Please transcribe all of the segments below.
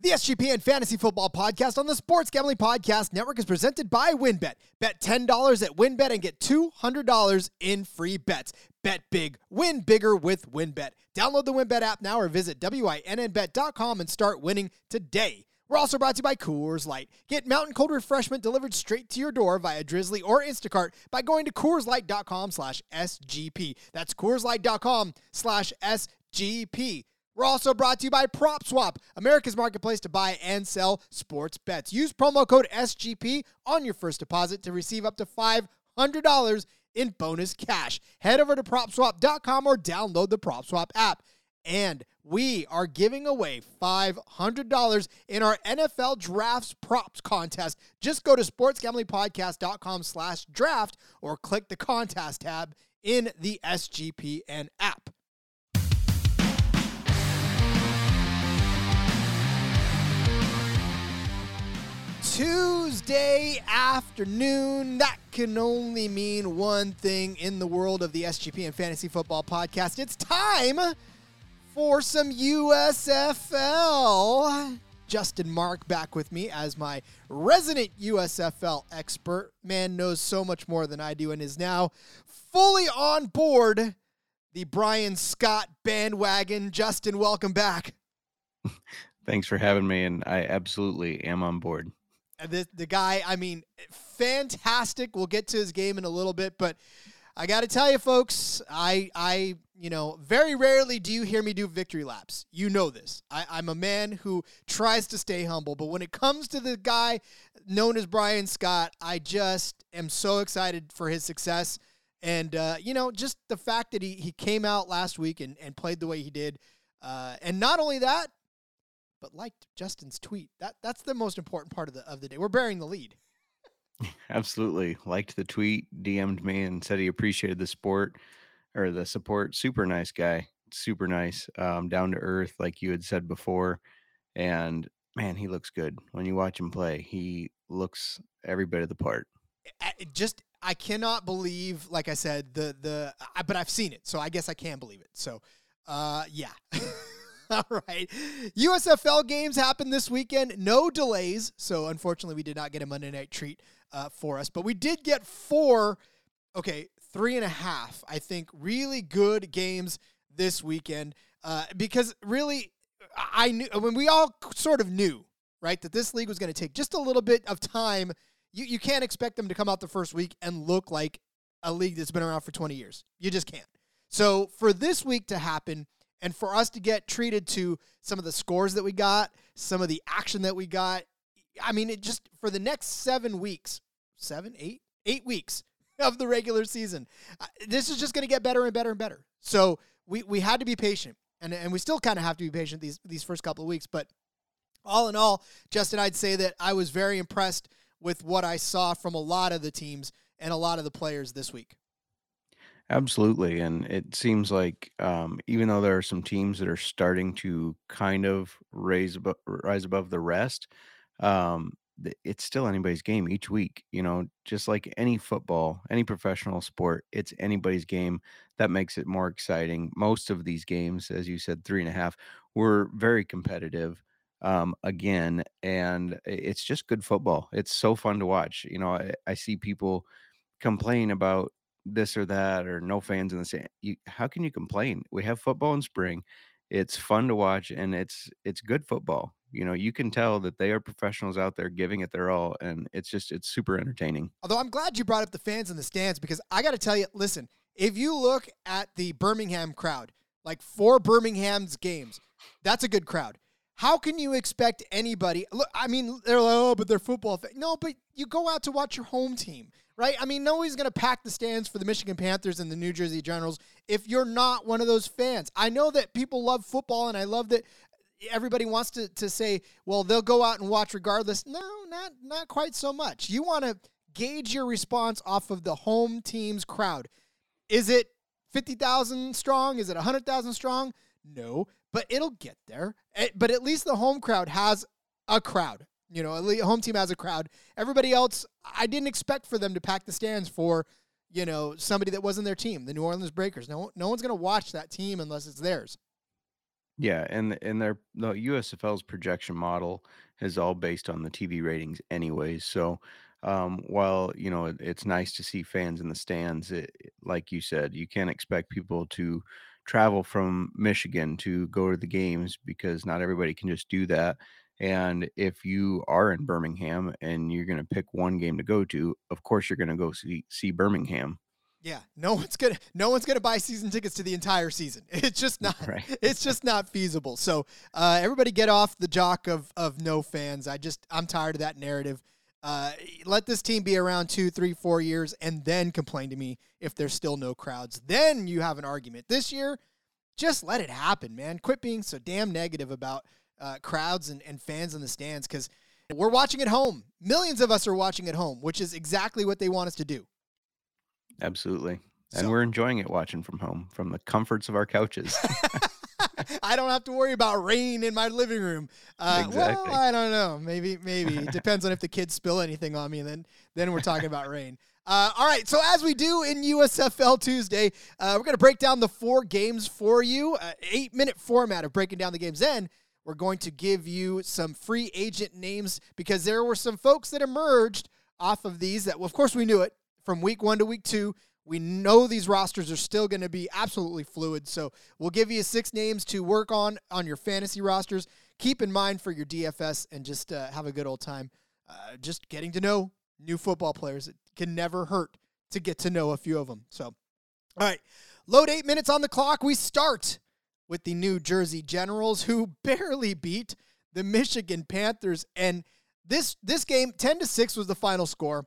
The SGPN Fantasy Football Podcast on the Sports Gambling Podcast Network is presented by WynnBet. Bet $10 at WynnBet and get $200 in free bets. Bet big, win bigger with WynnBet. Download the WynnBet app now or visit WynnBet.com and start winning today. We're also brought to you by Coors Light. Get mountain cold refreshment delivered straight to your door via Drizly or Instacart by going to CoorsLight.com slash SGP. That's CoorsLight.com slash SGP. We're also brought to you by PropSwap, America's marketplace to buy and sell sports bets. Use promo code SGP on your first deposit to receive up to $500 in bonus cash. Head over to PropSwap.com or download the PropSwap app. And we are giving away $500 in our NFL Drafts Props contest. Just go to sportsgamblingpodcast.com slash draft or click the contest tab in the SGPN app. Tuesday afternoon. That can only mean one thing in the world of the SGPN Fantasy Football Podcast. It's time for some USFL. Justin Mark back with me as my resident USFL expert. Man knows so much more than I do and is now fully on board the Bryan Scott bandwagon. Justin, welcome back. Thanks for having me, and I absolutely am on board. The, the guy, I mean, fantastic. We'll get to his game in a little bit, but I got to tell you, folks, I, I, you know, very rarely do you hear me do victory laps. You know this. I, I'm a man who tries to stay humble, but when it comes to the guy known as Bryan Scott, I just am so excited for his success. And, uh, you know, just the fact that he, he came out last week and, and played the way he did. Uh, and not only that, but liked Justin's tweet. That that's the most important part of the of the day. We're bearing the lead. Absolutely. Liked the tweet, DM'd me and said he appreciated the sport or the support. Super nice guy. Super nice. Um, down to earth, like you had said before. And man, he looks good. When you watch him play, he looks every bit of the part. It just I cannot believe, like I said, the the I, but I've seen it, so I guess I can believe it. So uh yeah. All right. USFL games happened this weekend. No delays. So, unfortunately, we did not get a Monday night treat uh, for us, but we did get four, okay, three and a half, I think, really good games this weekend. Uh, because really, I knew, when we all sort of knew, right, that this league was going to take just a little bit of time. You, you can't expect them to come out the first week and look like a league that's been around for 20 years. You just can't. So, for this week to happen, and for us to get treated to some of the scores that we got, some of the action that we got, I mean, it just for the next seven weeks, seven, eight, eight weeks of the regular season, this is just going to get better and better and better. So we, we had to be patient, and, and we still kind of have to be patient these these first couple of weeks. But all in all, Justin, I'd say that I was very impressed with what I saw from a lot of the teams and a lot of the players this week. Absolutely. And it seems like um, even though there are some teams that are starting to kind of raise above, rise above the rest, um, it's still anybody's game each week. You know, just like any football, any professional sport, it's anybody's game. That makes it more exciting. Most of these games, as you said, three and a half, were very competitive um, again. And it's just good football. It's so fun to watch. You know, I, I see people complain about this or that or no fans in the sand. You, how can you complain? We have football in spring. It's fun to watch and it's it's good football. You know, you can tell that they are professionals out there giving it their all and it's just it's super entertaining. Although I'm glad you brought up the fans in the stands because I got to tell you, listen, if you look at the Birmingham crowd, like for Birmingham's games, that's a good crowd. How can you expect anybody? Look, I mean, they're like, oh, but they're football. No, but you go out to watch your home team right? I mean, nobody's going to pack the stands for the Michigan Panthers and the New Jersey Generals if you're not one of those fans. I know that people love football, and I love that everybody wants to to say, well, they'll go out and watch regardless. No, not not quite so much. You want to gauge your response off of the home team's crowd. Is it 50,000 strong? Is it 100,000 strong? No, but it'll get there. Eh, but at least the home crowd has a crowd. You know, a home team has a crowd. Everybody else, I didn't expect for them to pack the stands for, you know, somebody that wasn't their team, the New Orleans Breakers. No, no one's going to watch that team unless it's theirs. Yeah, and and their the USFL's projection model is all based on the TV ratings anyways. So um, while you know it, it's nice to see fans in the stands, it, like you said, you can't expect people to travel from Michigan to go to the games because not everybody can just do that. And if you are in Birmingham and you're going to pick one game to go to, of course you're going to go see see Birmingham. Yeah, no one's gonna no one's gonna buy season tickets to the entire season. It's just not right. it's just not feasible. So uh, everybody get off the jock of of no fans. I just I'm tired of that narrative. Uh, let this team be around two, three, four years, and then complain to me if there's still no crowds. Then you have an argument. This year, just let it happen, man. Quit being so damn negative about uh, crowds and, and fans in the stands because we're watching at home. Millions of us are watching at home, which is exactly what they want us to do. Absolutely. And so, we're enjoying it watching from home, from the comforts of our couches. I don't have to worry about rain in my living room. Uh, exactly. Well, I don't know. Maybe, maybe it depends on if the kids spill anything on me, and then then we're talking about rain. Uh, all right, so as we do in USFL Tuesday, uh, we're going to break down the four games for you, uh, eight minute format of breaking down the games. Then we're going to give you some free agent names because there were some folks that emerged off of these that, well, of course, we knew it from week one to week two. We know these rosters are still going to be absolutely fluid. So we'll give you six names to work on on your fantasy rosters. Keep in mind for your DFS and just uh, have a good old time. Uh, just getting to know new football players. It can never hurt to get to know a few of them. So, all right, load eight minutes on the clock. We start with the New Jersey Generals, who barely beat the Michigan Panthers. And this this game, ten to six, was the final score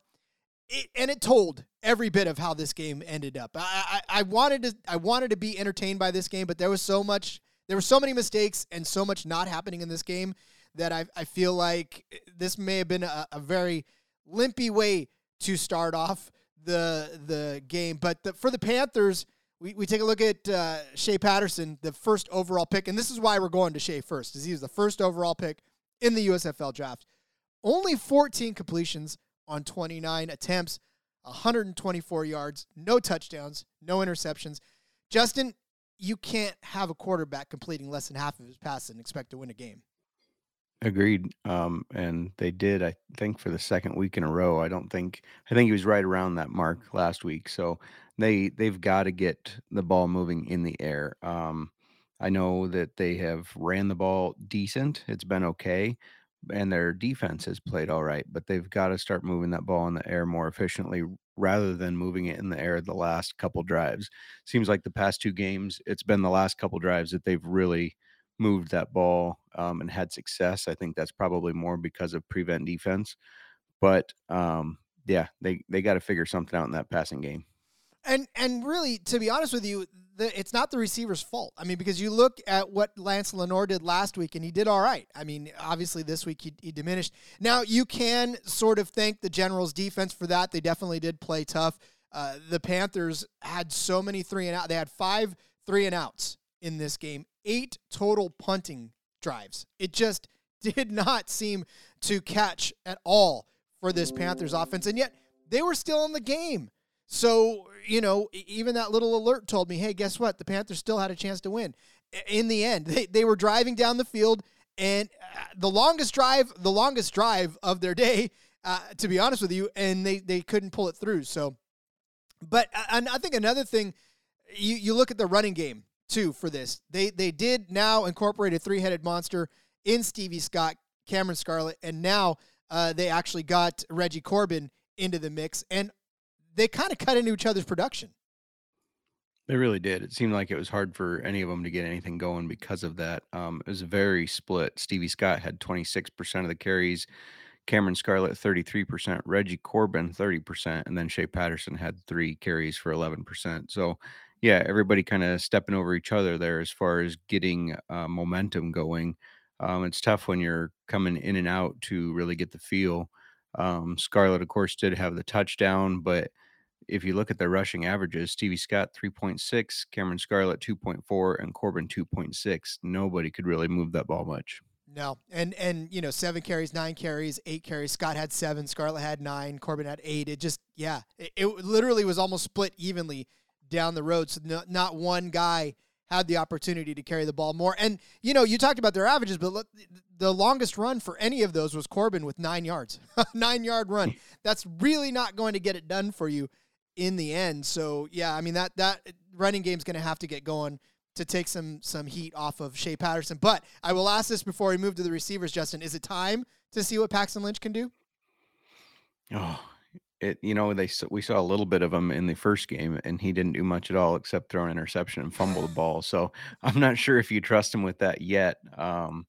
it, and it told every bit of how this game ended up. I, I, I wanted to I wanted to be entertained by this game, but there was so much there were so many mistakes and so much not happening in this game that I, I feel like this may have been a, a very limpy way to start off the the game. But the, for the Panthers, we, we take a look at uh, Shea Patterson, the first overall pick, and this is why we're going to Shea first, is he was the first overall pick in the USFL draft. Only 14 completions, on 29 attempts, 124 yards, no touchdowns, no interceptions. Justin, you can't have a quarterback completing less than half of his passes and expect to win a game. Agreed. Um, and they did, I think, for the second week in a row. I don't think I think he was right around that mark last week. So they they've got to get the ball moving in the air. Um, I know that they have ran the ball decent. It's been okay, and their defense has played all right, but they've got to start moving that ball in the air more efficiently rather than moving it in the air the last couple drives. Seems like the past two games, it's been the last couple drives that they've really moved that ball um, and had success. I think that's probably more because of prevent defense, but um, yeah, they they got to figure something out in that passing game. And and really, to be honest with you, the, it's not the receiver's fault. I mean, because you look at what Lance Lenoir did last week, and he did all right. I mean, obviously this week he, he diminished. Now you can sort of thank the Generals' defense for that. They definitely did play tough. Uh, the Panthers had so many three and out. They had five three and outs in this game, eight total punting drives. It just did not seem to catch at all for this Panthers offense, and yet they were still in the game. So, you know, even that little alert told me, hey, guess what? The Panthers still had a chance to win. In the end, they, they were driving down the field, and uh, the longest drive, the longest drive of their day, uh, to be honest with you, and they, they couldn't pull it through. So, but uh, and I think another thing, you, you look at the running game too for this. They they did now incorporate a three headed monster in Stevie Scott, Cameron Scarlett, and now uh, they actually got Reggie Corbin into the mix. And they kind of cut into each other's production. They really did. It seemed like it was hard for any of them to get anything going because of that. Um, it was very split. Stevie Scott had 26% of the carries, Cameron Scarlett 33%, Reggie Corbin 30%, and then Shea Patterson had three carries for 11%. So, yeah, everybody kind of stepping over each other there as far as getting uh, momentum going. Um, it's tough when you're coming in and out to really get the feel. Um, Scarlett, of course, did have the touchdown, but if you look at their rushing averages, Stevie Scott 3.6, Cameron Scarlett 2.4, and Corbin 2.6. Nobody could really move that ball much. No, and and you know seven carries, nine carries, eight carries. Scott had seven, Scarlett had nine, Corbin had eight. It just yeah, it, it literally was almost split evenly down the road. So no, not one guy had the opportunity to carry the ball more. And you know, you talked about their averages, but the longest run for any of those was Corbin with nine yards, nine yard run. That's really not going to get it done for you in the end. So yeah, I mean that that running game's going to have to get going to take some some heat off of Shea Patterson. But I will ask this before we move to the receivers, Justin. Is it time to see what Paxton Lynch can do? Oh, it you know they we saw a little bit of him in the first game, and he didn't do much at all except throw an interception and fumble the ball. So I'm not sure if you trust him with that yet. Um,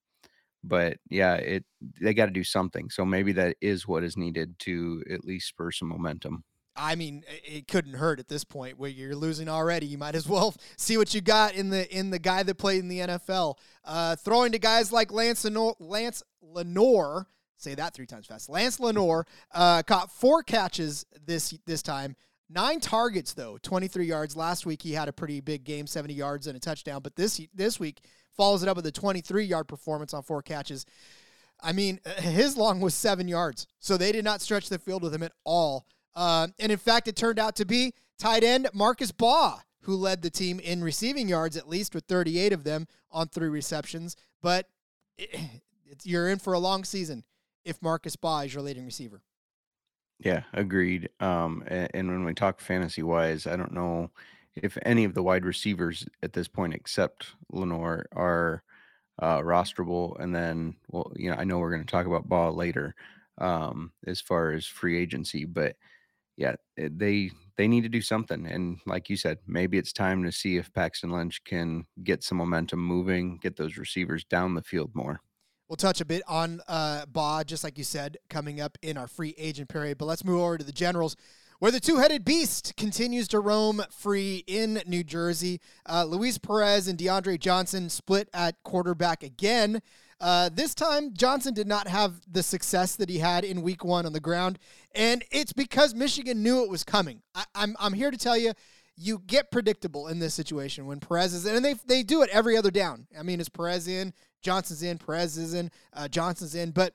but yeah, it they got to do something. So maybe that is what is needed to at least spur some momentum. I mean, it couldn't hurt at this point where you're losing already. You might as well see what you got in the in the guy that played in the NFL. Uh, throwing to guys like Lance Lance Lenoir, say that three times fast. Lance Lenoir uh, caught four catches this this time, nine targets though, 23 yards. Last week he had a pretty big game, 70 yards and a touchdown. But this this week follows it up with a 23 yard performance on four catches. I mean, his long was seven yards, so they did not stretch the field with him at all. Uh, and in fact, it turned out to be tight end Marcus Baugh, who led the team in receiving yards, at least with 38 of them on three receptions. But it, you're in for a long season if Marcus Baugh is your leading receiver. Yeah, agreed. Um, and, and when we talk fantasy wise, I don't know if any of the wide receivers at this point, except Lenoir, are uh, rosterable. And then, well, you know, I know we're going to talk about Baugh later um, as far as free agency, but yeah, eh, they they need to do something. And like you said, maybe it's time to see if Paxton Lynch can get some momentum moving, get those receivers down the field more. We'll touch a bit on uh, just like you said, coming up in our free agent period. But let's move over to the Generals, where the two-headed beast continues to roam free in New Jersey. Uh, Luis Perez and DeAndre Johnson split at quarterback again. Uh, this time, Johnson did not have the success that he had in week one on the ground, and it's because Michigan knew it was coming. I, I'm, I'm here to tell you, you get predictable in this situation when Perez is in, and they, they do it every other down. I mean, is Perez in, Johnson's in, Perez is in, uh, Johnson's in, but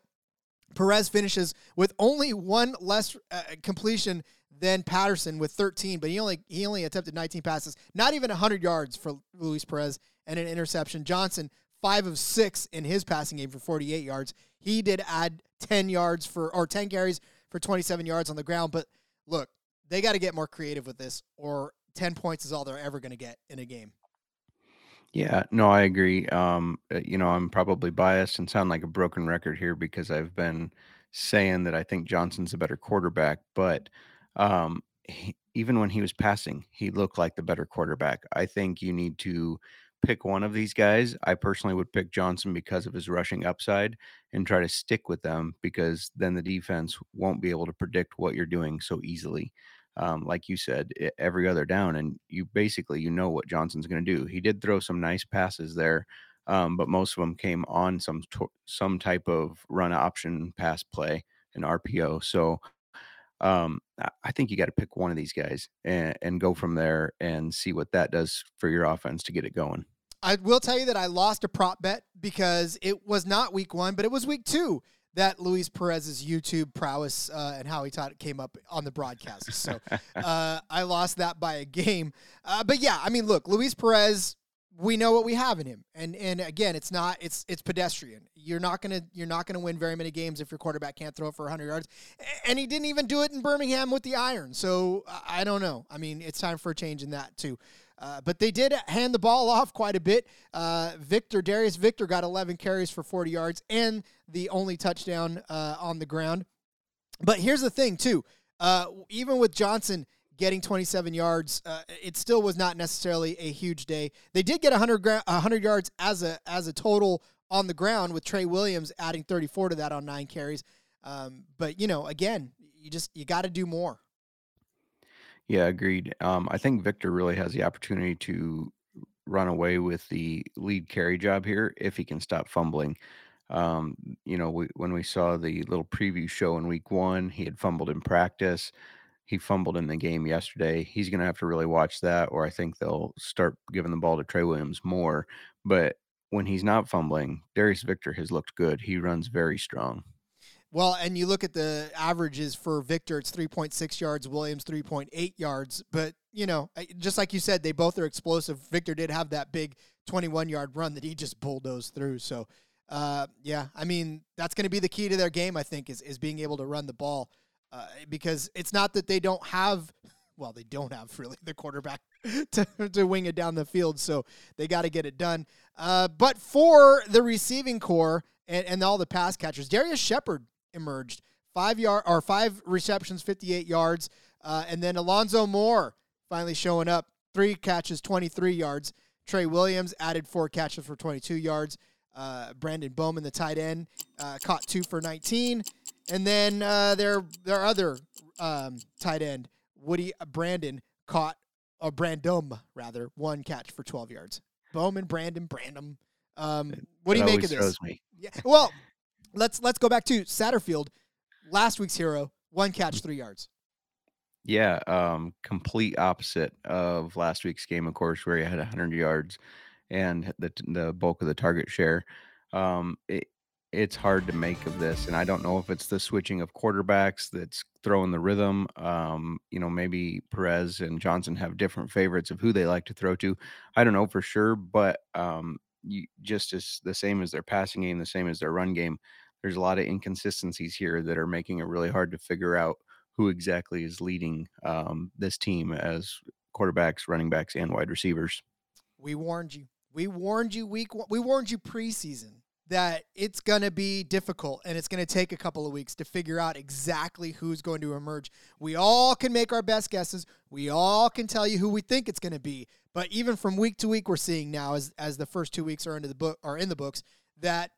Perez finishes with only one less uh, completion than Patterson with 13, but he only he only attempted 19 passes, not even 100 yards for Luis Perez and an interception. Johnson five of six in his passing game for 48 yards. He did add 10 yards for, or 10 carries for 27 yards on the ground. But look, they got to get more creative with this, or 10 points is all they're ever going to get in a game. Yeah, no, I agree. Um, uh, you know, I'm probably biased and sound like a broken record here because I've been saying that I think Johnson's a better quarterback, but um, he, even when he was passing, he looked like the better quarterback. I think you need to pick one of these guys. I personally would pick Johnson because of his rushing upside and try to stick with them because then the defense won't be able to predict what you're doing so easily. Um, like you said, every other down, and you basically you know what Johnson's going to do. He did throw some nice passes there, um, but most of them came on some some type of run option pass play, an RPO. So um, I think you got to pick one of these guys and, and go from there and see what that does for your offense to get it going. I will tell you that I lost a prop bet because it was not week one, but it was week two that Luis Perez's YouTube prowess uh, and how he taught it came up on the broadcast. So uh, I lost that by a game. Uh, but yeah, I mean, look, Luis Perez we know what we have in him. And and again, it's not it's it's pedestrian. You're not gonna you're not gonna win very many games if your quarterback can't throw it for 100 yards. And he didn't even do it in Birmingham with the iron. So I don't know. I mean, it's time for a change in that too. Uh, but they did hand the ball off quite a bit. Uh, Victor Darius Victor got 11 carries for 40 yards and the only touchdown uh, on the ground. But here's the thing too. Uh, even with Johnson getting 27 yards. Uh, it still was not necessarily a huge day. They did get 100, gra- 100 yards as a as a total on the ground with Trey Williams adding 34 to that on nine carries. Um, but you know, again, you just you got to do more. Yeah, agreed. Um, I think Victor really has the opportunity to run away with the lead carry job here if he can stop fumbling. Um, you know, we, when we saw the little preview show in week one, he had fumbled in practice. He fumbled in the game yesterday. He's going to have to really watch that, or I think they'll start giving the ball to Trey Williams more. But when he's not fumbling, Darius Victor has looked good. He runs very strong. Well, and you look at the averages for Victor, it's 3.6 yards, Williams 3.8 yards. But, you know, just like you said, they both are explosive. Victor did have that big 21 yard run that he just bulldozed through. So, uh, yeah, I mean, that's going to be the key to their game, I think, is, is being able to run the ball. Uh, because it's not that they don't have, well, they don't have really the quarterback to, to wing it down the field. So they got to get it done. Uh, but for the receiving core and, and all the pass catchers, Darius Shepherd emerged. Five yard or five receptions, 58 yards. Uh, and then Alonzo Moore finally showing up. Three catches, 23 yards. Trey Williams added four catches for 22 yards. Uh, Brandon Bowman, the tight end, uh, caught two for 19. And then uh, their their other um, tight end, Woody Brandon, caught or Brandom rather, one catch for 12 yards. Bowman, Brandon, Brandon. Um, what do you make of this? Me. Yeah. Well, let's let's go back to Satterfield, last week's hero, one catch, three yards. Yeah, um, complete opposite of last week's game, of course, where he had 100 yards and the the bulk of the target share. Um, it, it's hard to make of this, and I don't know if it's the switching of quarterbacks that's throwing the rhythm. Um, you know, maybe Perez and Johnson have different favorites of who they like to throw to. I don't know for sure, but um, you, just as the same as their passing game, the same as their run game, there's a lot of inconsistencies here that are making it really hard to figure out who exactly is leading um, this team as quarterbacks, running backs, and wide receivers. We warned you. We warned you week. We warned you preseason that it's going to be difficult and it's going to take a couple of weeks to figure out exactly who's going to emerge. We all can make our best guesses. We all can tell you who we think it's going to be. But even from week to week, we're seeing now as as the first two weeks are into the book are in the books that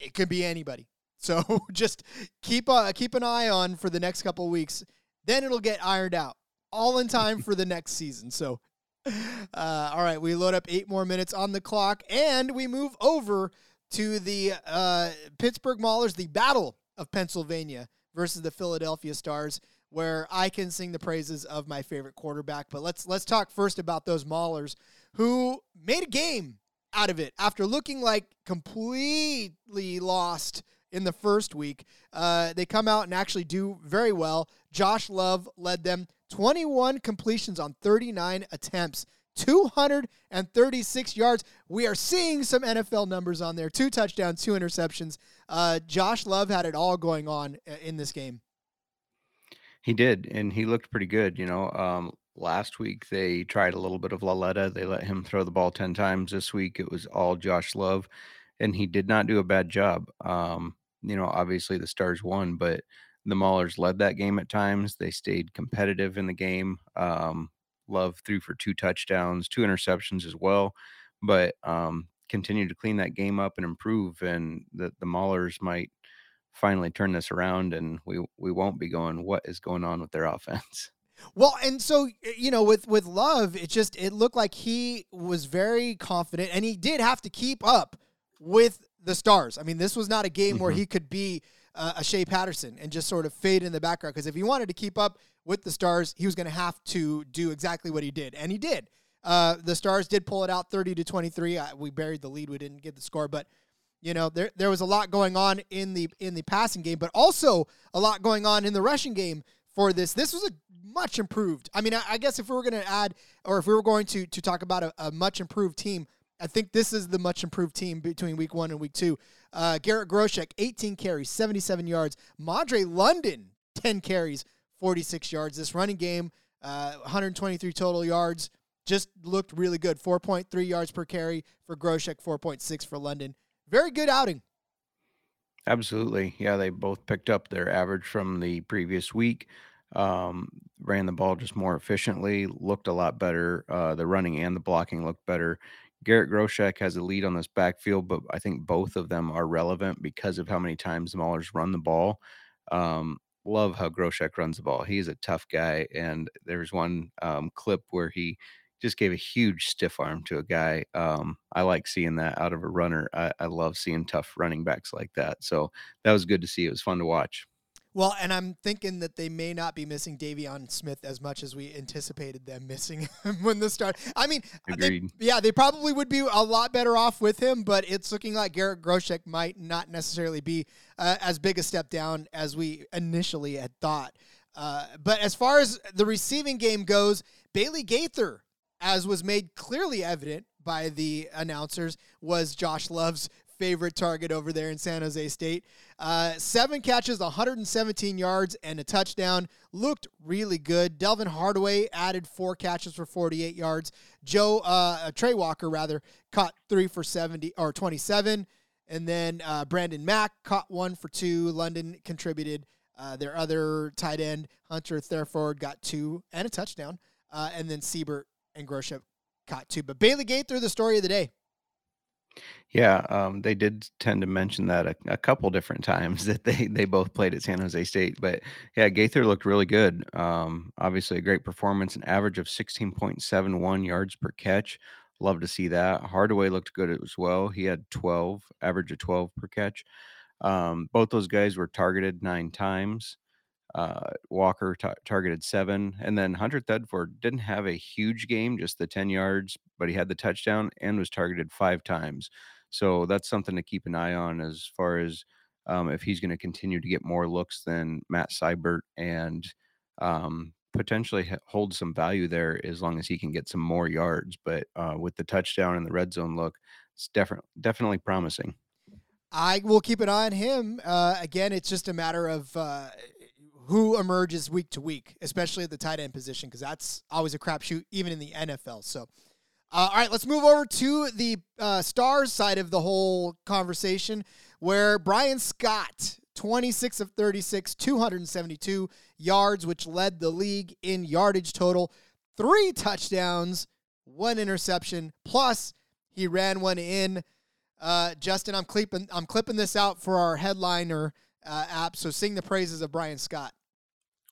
it could be anybody. So just keep uh, keep an eye on for the next couple weeks. Then it'll get ironed out, all in time for the next season. So, uh, all right, we load up eight more minutes on the clock, and we move over to the uh, Pittsburgh Maulers, the Battle of Pennsylvania versus the Philadelphia Stars, where I can sing the praises of my favorite quarterback. But let's let's talk first about those Maulers who made a game out of it after looking like completely lost in the first week. Uh, they come out and actually do very well. Josh Love led them 21 completions on 39 attempts. 236 yards. We are seeing some NFL numbers on there. Two touchdowns, two interceptions. Uh, Josh Love had it all going on uh, in this game. He did, and he looked pretty good. You know, um, Last week they tried a little bit of Lauletta. They let him throw the ball 10 times. This week it was all Josh Love, and he did not do a bad job. Um, you know, obviously the Stars won, but the Maulers led that game at times. They stayed competitive in the game. Um, Love threw for two touchdowns, two interceptions as well, but um, continued to clean that game up and improve. And the, the Maulers might finally turn this around, and we we won't be going, what is going on with their offense? Well, and so you know, with with Love, it just it looked like he was very confident, and he did have to keep up with the stars. I mean, this was not a game mm-hmm. where he could be uh, a Shea Patterson and just sort of fade in the background. Because if he wanted to keep up with the stars, he was going to have to do exactly what he did, and he did. Uh, the stars did pull it out, thirty to twenty three. We buried the lead; we didn't get the score, but you know there there was a lot going on in the in the passing game, but also a lot going on in the rushing game for this. This was a much improved. I mean, I, I guess if we were going to add, or if we were going to to talk about a, a, much improved team, I think this is the much improved team between week one and week two. Uh, Garrett Groshek, 18 carries, 77 yards. Madre London, 10 carries, 46 yards. This running game, uh, 123 total yards, just looked really good. 4.3 yards per carry for Groshek, 4.6 for London. Very good outing. Absolutely. Yeah, they both picked up their average from the previous week um, ran the ball just more efficiently, looked a lot better. Uh, the running and the blocking looked better. Garrett Groshek has a lead on this backfield, but I think both of them are relevant because of how many times the Maulers run the ball. Um, love how Groshek runs the ball. He's a tough guy, and there's one um, clip where he just gave a huge stiff arm to a guy. Um, I like seeing that out of a runner. I, I love seeing tough running backs like that. So that was good to see. It was fun to watch. Well, and I'm thinking that they may not be missing De'Veon Smith as much as we anticipated them missing when the start. I mean, they, yeah, they probably would be a lot better off with him, but it's looking like Garrett Groshek might not necessarily be uh, as big a step down as we initially had thought. Uh, but as far as the receiving game goes, Bailey Gaither, as was made clearly evident by the announcers, was Josh Love's favorite target over there in San Jose State. Uh, seven catches, 117 yards, and a touchdown. Looked really good. Delvin Hardaway added four catches for 48 yards. Joe uh, Trey Walker rather caught three for 70 or 27, and then uh, Brandon Mack caught one for two. London contributed. Uh, their other tight end Hunter Threlford got two and a touchdown, uh, and then Seibert and Groshek caught two. But Bailey Gaither, the story of the day. Yeah, um, they did tend to mention that a, a couple different times that they they both played at San Jose State. But yeah, Gaither looked really good. Um, obviously, a great performance, an average of 16.71 yards per catch. Love to see that. Hardaway looked good as well. He had 12, average of 12 per catch. Um, both those guys were targeted nine times. Uh, Walker t- targeted seven, and then Hunter Threlford didn't have a huge game, just the 10 yards, but he had the touchdown and was targeted five times. So that's something to keep an eye on as far as um, if he's going to continue to get more looks than Matt Seibert and um, potentially hold some value there as long as he can get some more yards. But uh, with the touchdown and the red zone look, it's definitely definitely promising. I will keep an eye on him. Uh, again, it's just a matter of uh, who emerges week to week, especially at the tight end position, because that's always a crapshoot, even in the NFL. So, uh, all right, let's move over to the uh, stars side of the whole conversation, where Bryan Scott, 26 of 36, 272 yards, which led the league in yardage total, three touchdowns, one interception, plus he ran one in. Uh, Justin, I'm clipping I'm clipping this out for our headliner uh, app. So sing the praises of Bryan Scott.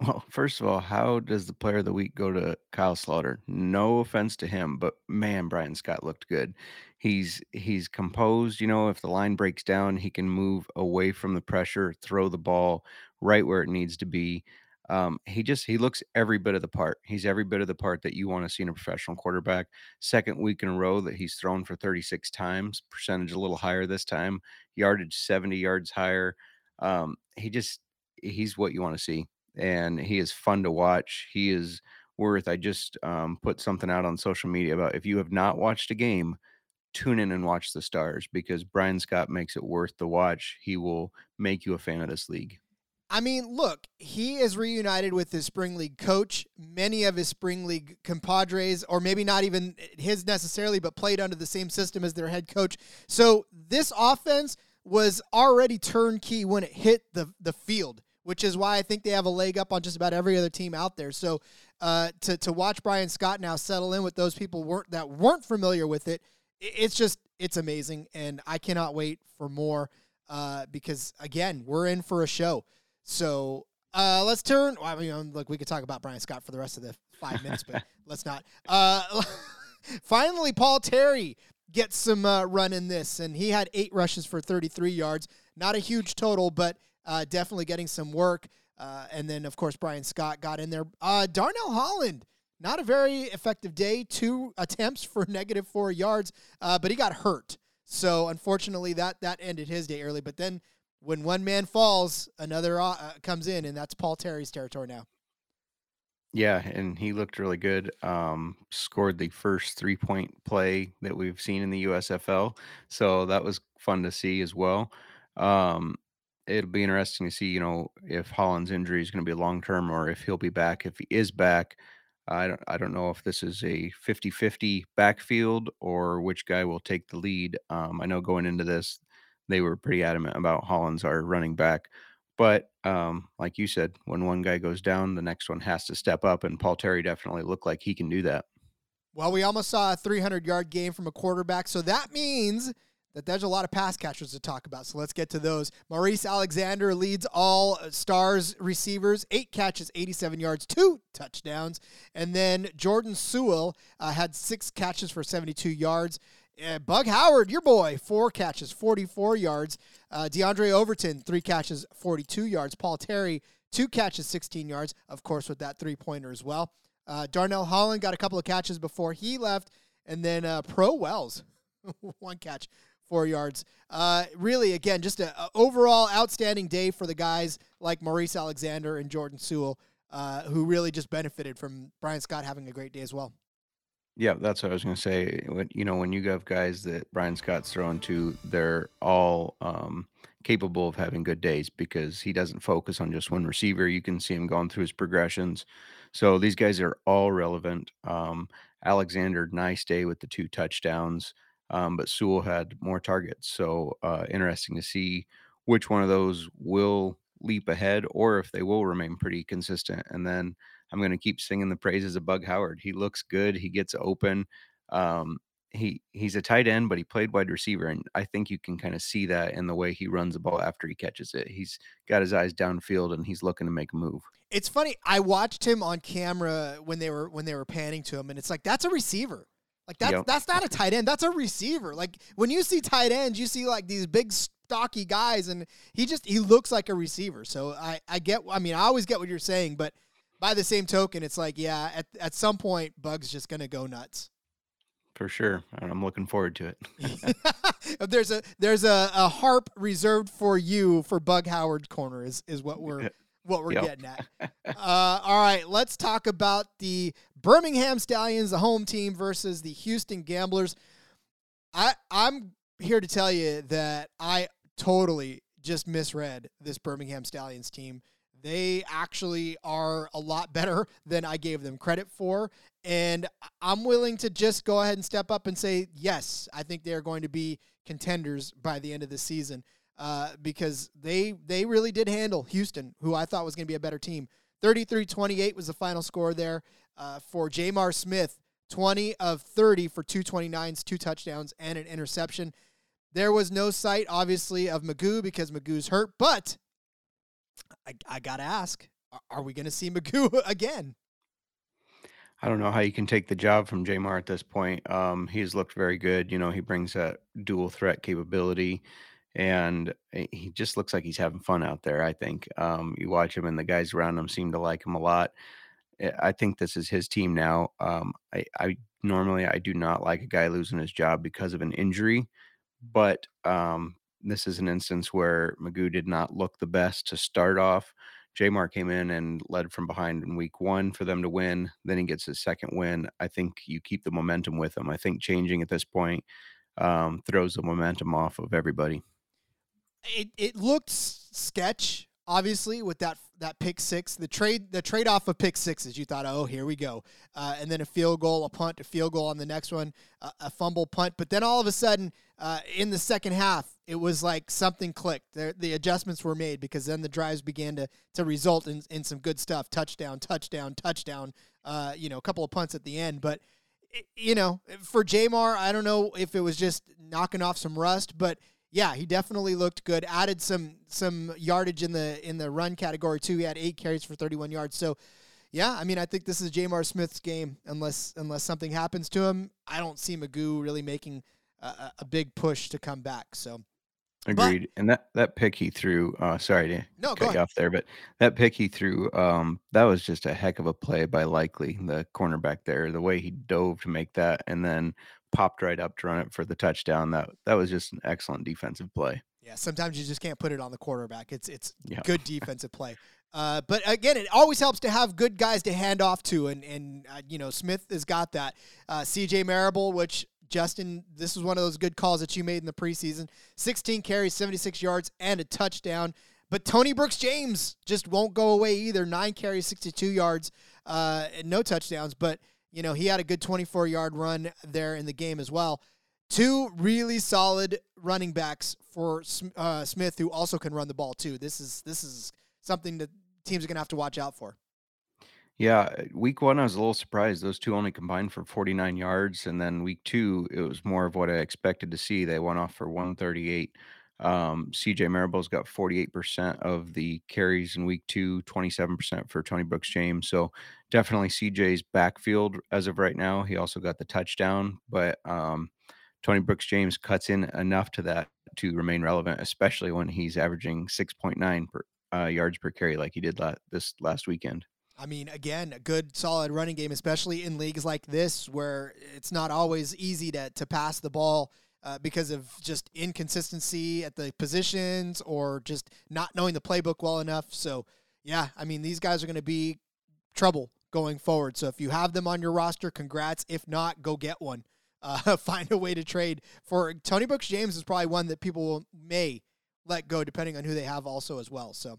Well, first of all, how does the player of the week go to Kyle Sloter? No offense to him, but man, Bryan Scott looked good. He's he's composed, you know, if the line breaks down, he can move away from the pressure, throw the ball right where it needs to be. Um, he just he looks every bit of the part. He's every bit of the part that you want to see in a professional quarterback. Second week in a row that he's thrown for 36 times, percentage a little higher this time, yardage 70 yards higher. Um, he just he's what you want to see and he is fun to watch. He is worth. I just um, put something out on social media about if you have not watched a game, tune in and watch the stars because Bryan Scott makes it worth the watch. He will make you a fan of this league. I mean, look, he is reunited with his spring league coach. Many of his spring league compadres, or maybe not even his necessarily, but played under the same system as their head coach. So this offense was already turnkey when it hit the the field which is why I think they have a leg up on just about every other team out there. So uh, to to watch Bryan Scott now settle in with those people weren't that weren't familiar with it, it's just it's amazing, and I cannot wait for more uh, because again we're in for a show. So uh, let's turn. Well, I mean, look, we could talk about Bryan Scott for the rest of the five minutes, but let's not. Uh, finally, Paul Terry gets some uh, run in this, and he had eight rushes for 33 yards. Not a huge total, but uh, definitely getting some work. Uh, and then, of course, Bryan Scott got in there. Uh, Darnell Holland, not a very effective day. Two attempts for negative four yards, uh, but he got hurt. So unfortunately, that that ended his day early. But then, when one man falls, another uh, comes in, and that's Paul Terry's territory now. Yeah, and he looked really good. Um, scored the first three point play that we've seen in the USFL, so that was fun to see as well. Um, it'll be interesting to see, you know, if Holland's injury is going to be long term or if he'll be back. If he is back, I don't I don't know if this is a 50-50 backfield or which guy will take the lead. Um, I know going into this, they were pretty adamant about Holland's our running back. But um, like you said, when one guy goes down, the next one has to step up, and Paul Terry definitely looked like he can do that. Well, we almost saw a 300 yard game from a quarterback, so that means that there's a lot of pass catchers to talk about. So let's get to those. Maurice Alexander leads all stars receivers, eight catches, 87 yards, two touchdowns. And then Jordan Sewell uh, had six catches for 72 yards. Uh, Bug Howard, your boy, four catches, 44 yards. Uh, DeAndre Overton, three catches, 42 yards. Paul Terry, two catches, 16 yards, of course, with that three pointer as well. Uh, Darnell Holland got a couple of catches before he left. And then uh, Pro Wells, one catch, four yards. Uh, really, again, just an overall outstanding day for the guys like Maurice Alexander and Jordan Sewell, uh, who really just benefited from Bryan Scott having a great day as well. Yeah, that's what I was going to say. When, you know, when you have guys that Bryan Scott's throwing to, they're all um, capable of having good days because he doesn't focus on just one receiver. You can see him going through his progressions. So these guys are all relevant. Um, Alexander, nice day with the two touchdowns, um, but Sewell had more targets. So uh, interesting to see which one of those will leap ahead or if they will remain pretty consistent. And then I'm going to keep singing the praises of Bug Howard. He looks good. He gets open. Um, he he's a tight end, but he played wide receiver, and I think you can kind of see that in the way he runs the ball after he catches it. He's got his eyes downfield, and he's looking to make a move. It's funny. I watched him on camera when they were when they were panning to him, and it's like that's a receiver. Like that's yep. that's not a tight end. That's a receiver. Like when you see tight ends, you see like these big stocky guys, and he just he looks like a receiver. So I I get. I mean, I always get what you're saying, but by the same token, it's like, yeah, at, at some point, Bug's just going to go nuts. For sure. And I'm looking forward to it. there's a there's a, a harp reserved for you for Bug Howard corner is, is what we're what we're yep. getting at. Uh, all right, let's talk about the Birmingham Stallions, the home team versus the Houston Gamblers. I I'm here to tell you that I totally just misread this Birmingham Stallions team. They actually are a lot better than I gave them credit for. And I'm willing to just go ahead and step up and say, yes, I think they're going to be contenders by the end of the season uh, because they they really did handle Houston, who I thought was going to be a better team. 33 28 was the final score there uh, for J'Mar Smith. 20 of 30 for 229s, two touchdowns, and an interception. There was no sight, obviously, of McGough because McGough's hurt, but I, I got to ask are we going to see McGough again? I don't know how you can take the job from J'Mar at this point. Um, he's looked very good. You know, he brings that dual threat capability, and eh, he just looks like he's having fun out there. I think um, you watch him, and the guys around him seem to like him a lot. Eh, I think this is his team now. Um, I, I normally I do not like a guy losing his job because of an injury, but um, this is an instance where McGough did not look the best to start off. J'Mar came in and led from behind in week one for them to win. Then he gets his second win. I think you keep the momentum with him. I think changing at this point um, throws the momentum off of everybody. It it looked sketch obviously with that that pick six the trade the trade off of pick sixes you thought oh here we go. Uh, and then a field goal a punt a field goal on the next one uh, a fumble punt. But then all of a sudden uh, in the second half it was like something clicked. The, the adjustments were made because then the drives began to to result in, in some good stuff. Touchdown touchdown touchdown uh, you know a couple of punts at the end. But you know for J'Mar, I don't know if it was just knocking off some rust but yeah, he definitely looked good. Added some some yardage in the in the run category too. He had eight carries for 31 yards. So, yeah, I mean, I think this is J'Mar Smith's game unless unless something happens to him. I don't see McGough really making a, a big push to come back. So. Agreed. But, and that that pick he threw, uh, sorry to no, cut you off there, but that pick he threw, um, that was just a heck of a play by Likely, the cornerback there. The way he dove to make that, and then popped right up to run it for the touchdown. That that was just an excellent defensive play. Yeah, sometimes you just can't put it on the quarterback. It's it's good defensive play. Uh, but again, it always helps to have good guys to hand off to, and and uh, you know Smith has got that. Uh, C.J. Marable, which Justin, this was one of those good calls that you made in the preseason. 16 carries, 76 yards, and a touchdown. But Tony Brooks James just won't go away either. Nine carries, 62 yards, uh, no touchdowns. But you know, he had a good 24 yard run there in the game as well. Two really solid running backs for uh, Smith, who also can run the ball too. This is this is something that teams are going to have to watch out for. Yeah, week 1, I was a little surprised. Those 2 only combined for 49 yards, and then week 2, it was more of what I expected to see. They went off for 138. Um, CJ Marable's got 48% of the carries in week 2, 27% for Tony Brooks James. So definitely CJ's backfield as of right now. He also got the touchdown, but um, Tony Brooks James cuts in enough to that to remain relevant, especially when he's averaging 6.9 per, uh, yards per carry like he did la- this last weekend. I mean, again, a good solid running game, especially in leagues like this where it's not always easy to to pass the ball uh, because of just inconsistency at the positions or just not knowing the playbook well enough. So, yeah, I mean, these guys are going to be trouble going forward. So if you have them on your roster, congrats. If not, go get one. Uh, find a way to trade for Tony Brooks James is probably one that people will, may let go depending on who they have also as well. So,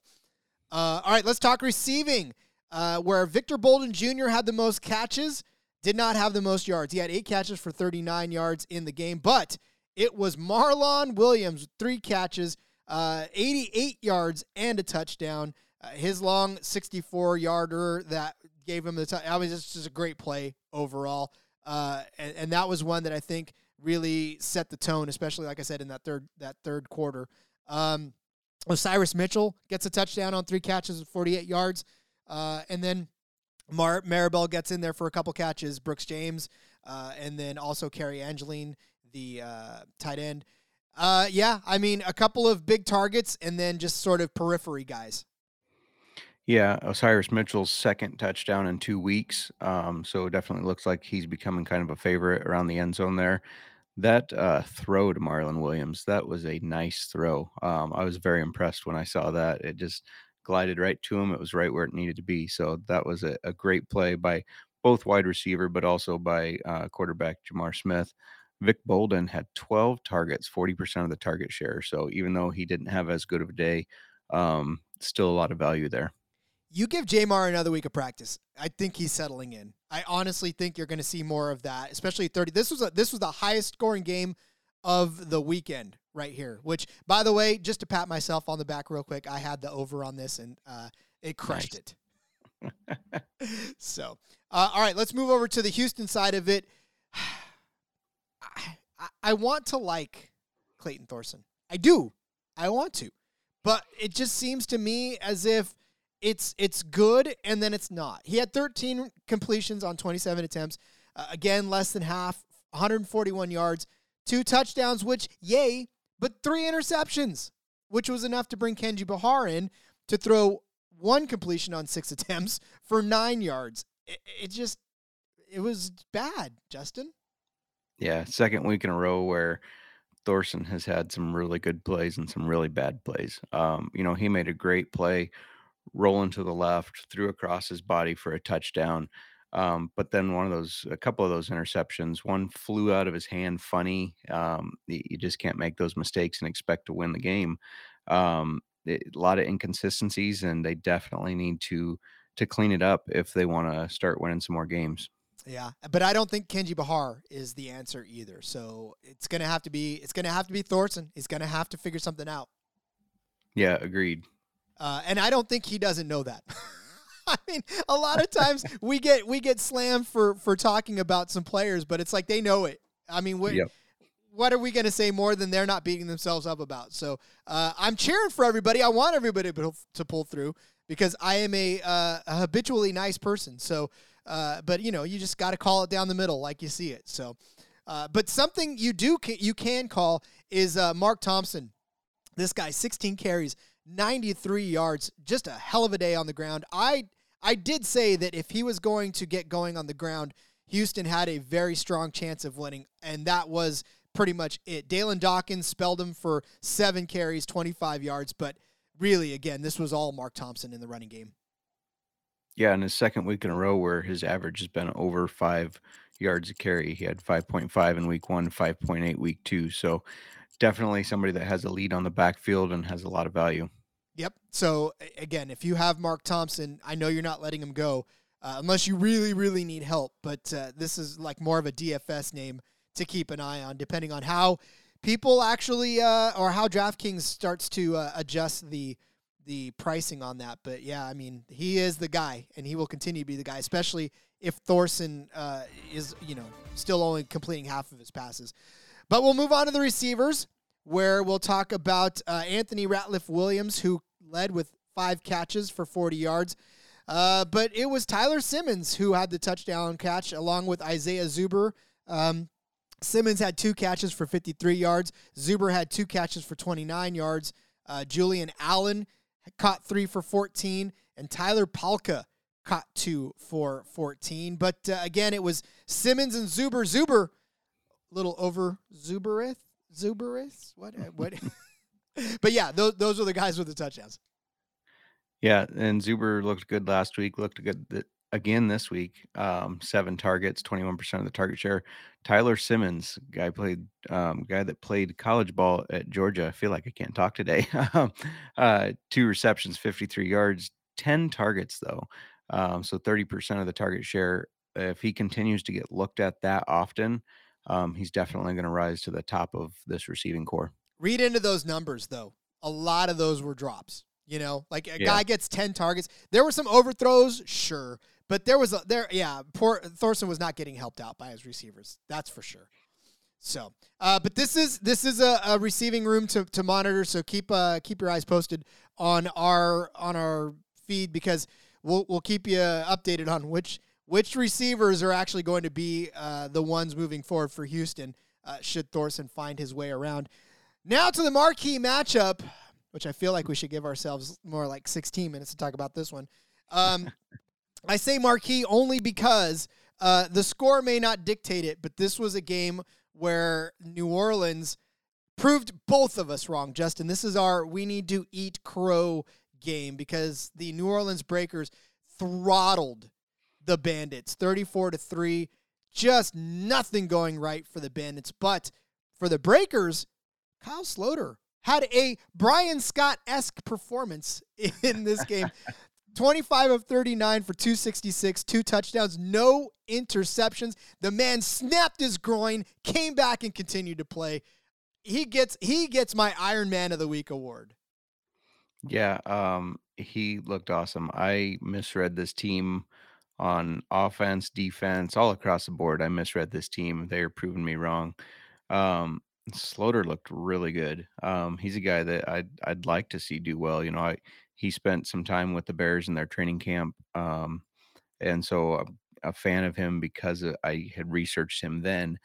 uh, all right, let's talk receiving uh, where Victor Bolden Jr. had the most catches, did not have the most yards. He had eight catches for 39 yards in the game, but it was Marlon Williams, three catches, uh, 88 yards, and a touchdown. Uh, his long 64 yarder that gave him the time. I was just a great play overall. Uh, and, and that was one that I think really set the tone, especially like I said in that third that third quarter. Um, Osiris Mitchell gets a touchdown on three catches, 48 yards. Uh, and then Mar- Maribel gets in there for a couple catches. Brooks James, uh, and then also Cary Angeline, the uh, tight end. Uh, yeah, I mean a couple of big targets, and then just sort of periphery guys. Yeah, Osiris Mitchell's second touchdown in two weeks. Um, so it definitely looks like he's becoming kind of a favorite around the end zone there. That uh, throw to Marlon Williams, that was a nice throw. Um, I was very impressed when I saw that. It just glided right to him. It was right where it needed to be. So that was a, a great play by both wide receiver, but also by uh, quarterback J'Mar Smith. Vic Bolden had 12 targets, 40% of the target share. So even though he didn't have as good of a day, um, still a lot of value there. You give J'Mar another week of practice. I think he's settling in. I honestly think you're going to see more of that, especially 30. This was a, this was the highest scoring game of the weekend right here. Which, by the way, just to pat myself on the back real quick, I had the over on this and uh, it crushed nice. it. so, uh, all right, let's move over to the Houston side of it. I, I, I want to like Clayton Thorson. I do. I want to. But it just seems to me as if it's it's good and then it's not. He had 13 completions on 27 attempts. Uh, again, less than half, 141 yards, two touchdowns, which yay, but three interceptions, which was enough to bring Kenji Bahar in to throw one completion on six attempts for nine yards. It, it just, it was bad, Justin. Yeah, second week in a row where Thorson has had some really good plays and some really bad plays. Um, you know, he made a great play rolling to the left, threw across his body for a touchdown. Um, but then one of those, a couple of those interceptions, one flew out of his hand funny. Um, you just can't make those mistakes and expect to win the game. Um, it, a lot of inconsistencies, and they definitely need to to clean it up if they want to start winning some more games. Yeah, but I don't think Kenji Bahar is the answer either. So it's gonna have to be it's gonna have to be Thorson. He's gonna have to figure something out. Yeah, agreed. Uh, and I don't think he doesn't know that. I mean, a lot of times we get we get slammed for for talking about some players, but it's like they know it. I mean, what yep. what are we going to say more than they're not beating themselves up about? So uh, I'm cheering for everybody. I want everybody to, pull through because I am a, uh, a habitually nice person. So, uh, but you know, you just got to call it down the middle like you see it. So, uh, but something you do you can call is uh, Mark Thompson. This guy, 16 carries, 93 yards, just a hell of a day on the ground. I I did say that if he was going to get going on the ground, Houston had a very strong chance of winning, and that was pretty much it. Dalyn Dawkins spelled him for seven carries, 25 yards, but really, again, this was all Mark Thompson in the running game. Yeah, in his second week in a row where his average has been over five yards a carry. He had 5.5 in week one, 5.8 week two. So definitely somebody that has a lead on the backfield and has a lot of value. Yep. So again, if you have Mark Thompson, I know you're not letting him go uh, unless you really, really need help. But uh, this is like more of a DFS name to keep an eye on, depending on how people actually uh, or how DraftKings starts to uh, adjust the the pricing on that. But yeah, I mean, he is the guy, and he will continue to be the guy, especially if Thorson uh, is, you know, still only completing half of his passes. But we'll move on to the receivers, where we'll talk about uh, Anthony Ratliff Williams, who led with five catches for 40 yards. Uh, but it was Tyler Simmons who had the touchdown catch, along with Isaiah Zuber. Um, Simmons had two catches for 53 yards. Zuber had two catches for 29 yards. Uh, Julian Allen caught three for 14, and Tyler Palka caught two for 14. But uh, again, it was Simmons and Zuber. Zuber, little over Zuberith, Zuberith. What? Uh, what? but yeah, those those are the guys with the touchdowns. Yeah, and Zuber looked good last week. Looked good th- again this week. Um, seven targets, twenty-one percent of the target share. Tyler Simmons, guy played, um, guy that played college ball at Georgia. I feel like I can't talk today. uh, two receptions, fifty-three yards, ten targets though. Um, so thirty percent of the target share. If he continues to get looked at that often, um, he's definitely going to rise to the top of this receiving core. Read into those numbers though. A lot of those were drops. You know, like a yeah. guy gets ten targets. There were some overthrows, sure, but there was a, there. Yeah, poor Thorson was not getting helped out by his receivers. That's for sure. So, uh, but this is this is a, a, receiving room to, to monitor. So keep uh, keep your eyes posted on our on our feed because we'll we'll keep you updated on which which receivers are actually going to be uh, the ones moving forward for Houston. Uh, should Thorson find his way around? Now to the marquee matchup which I feel like we should give ourselves more like 16 minutes to talk about this one. Um, I say marquee only because uh, the score may not dictate it, but this was a game where New Orleans proved both of us wrong, Justin. This is our we need to eat crow game because the New Orleans Breakers throttled the Bandits 34 to 3. Just nothing going right for the Bandits, but for the Breakers, Kyle Sloter had a Bryan Scott esque performance in this game. 25 of 39 for 266, two touchdowns, no interceptions. The man snapped his groin, came back and continued to play. He gets he gets my Iron Man of the Week award. Yeah, um, he looked awesome. I misread this team on offense, defense, all across the board. I misread this team. They're proving me wrong. Um, Sloter looked really good. Um, he's a guy that I'd I'd like to see do well. You know, I he spent some time with the Bears in their training camp, um, and so I'm a fan of him because I had researched him then.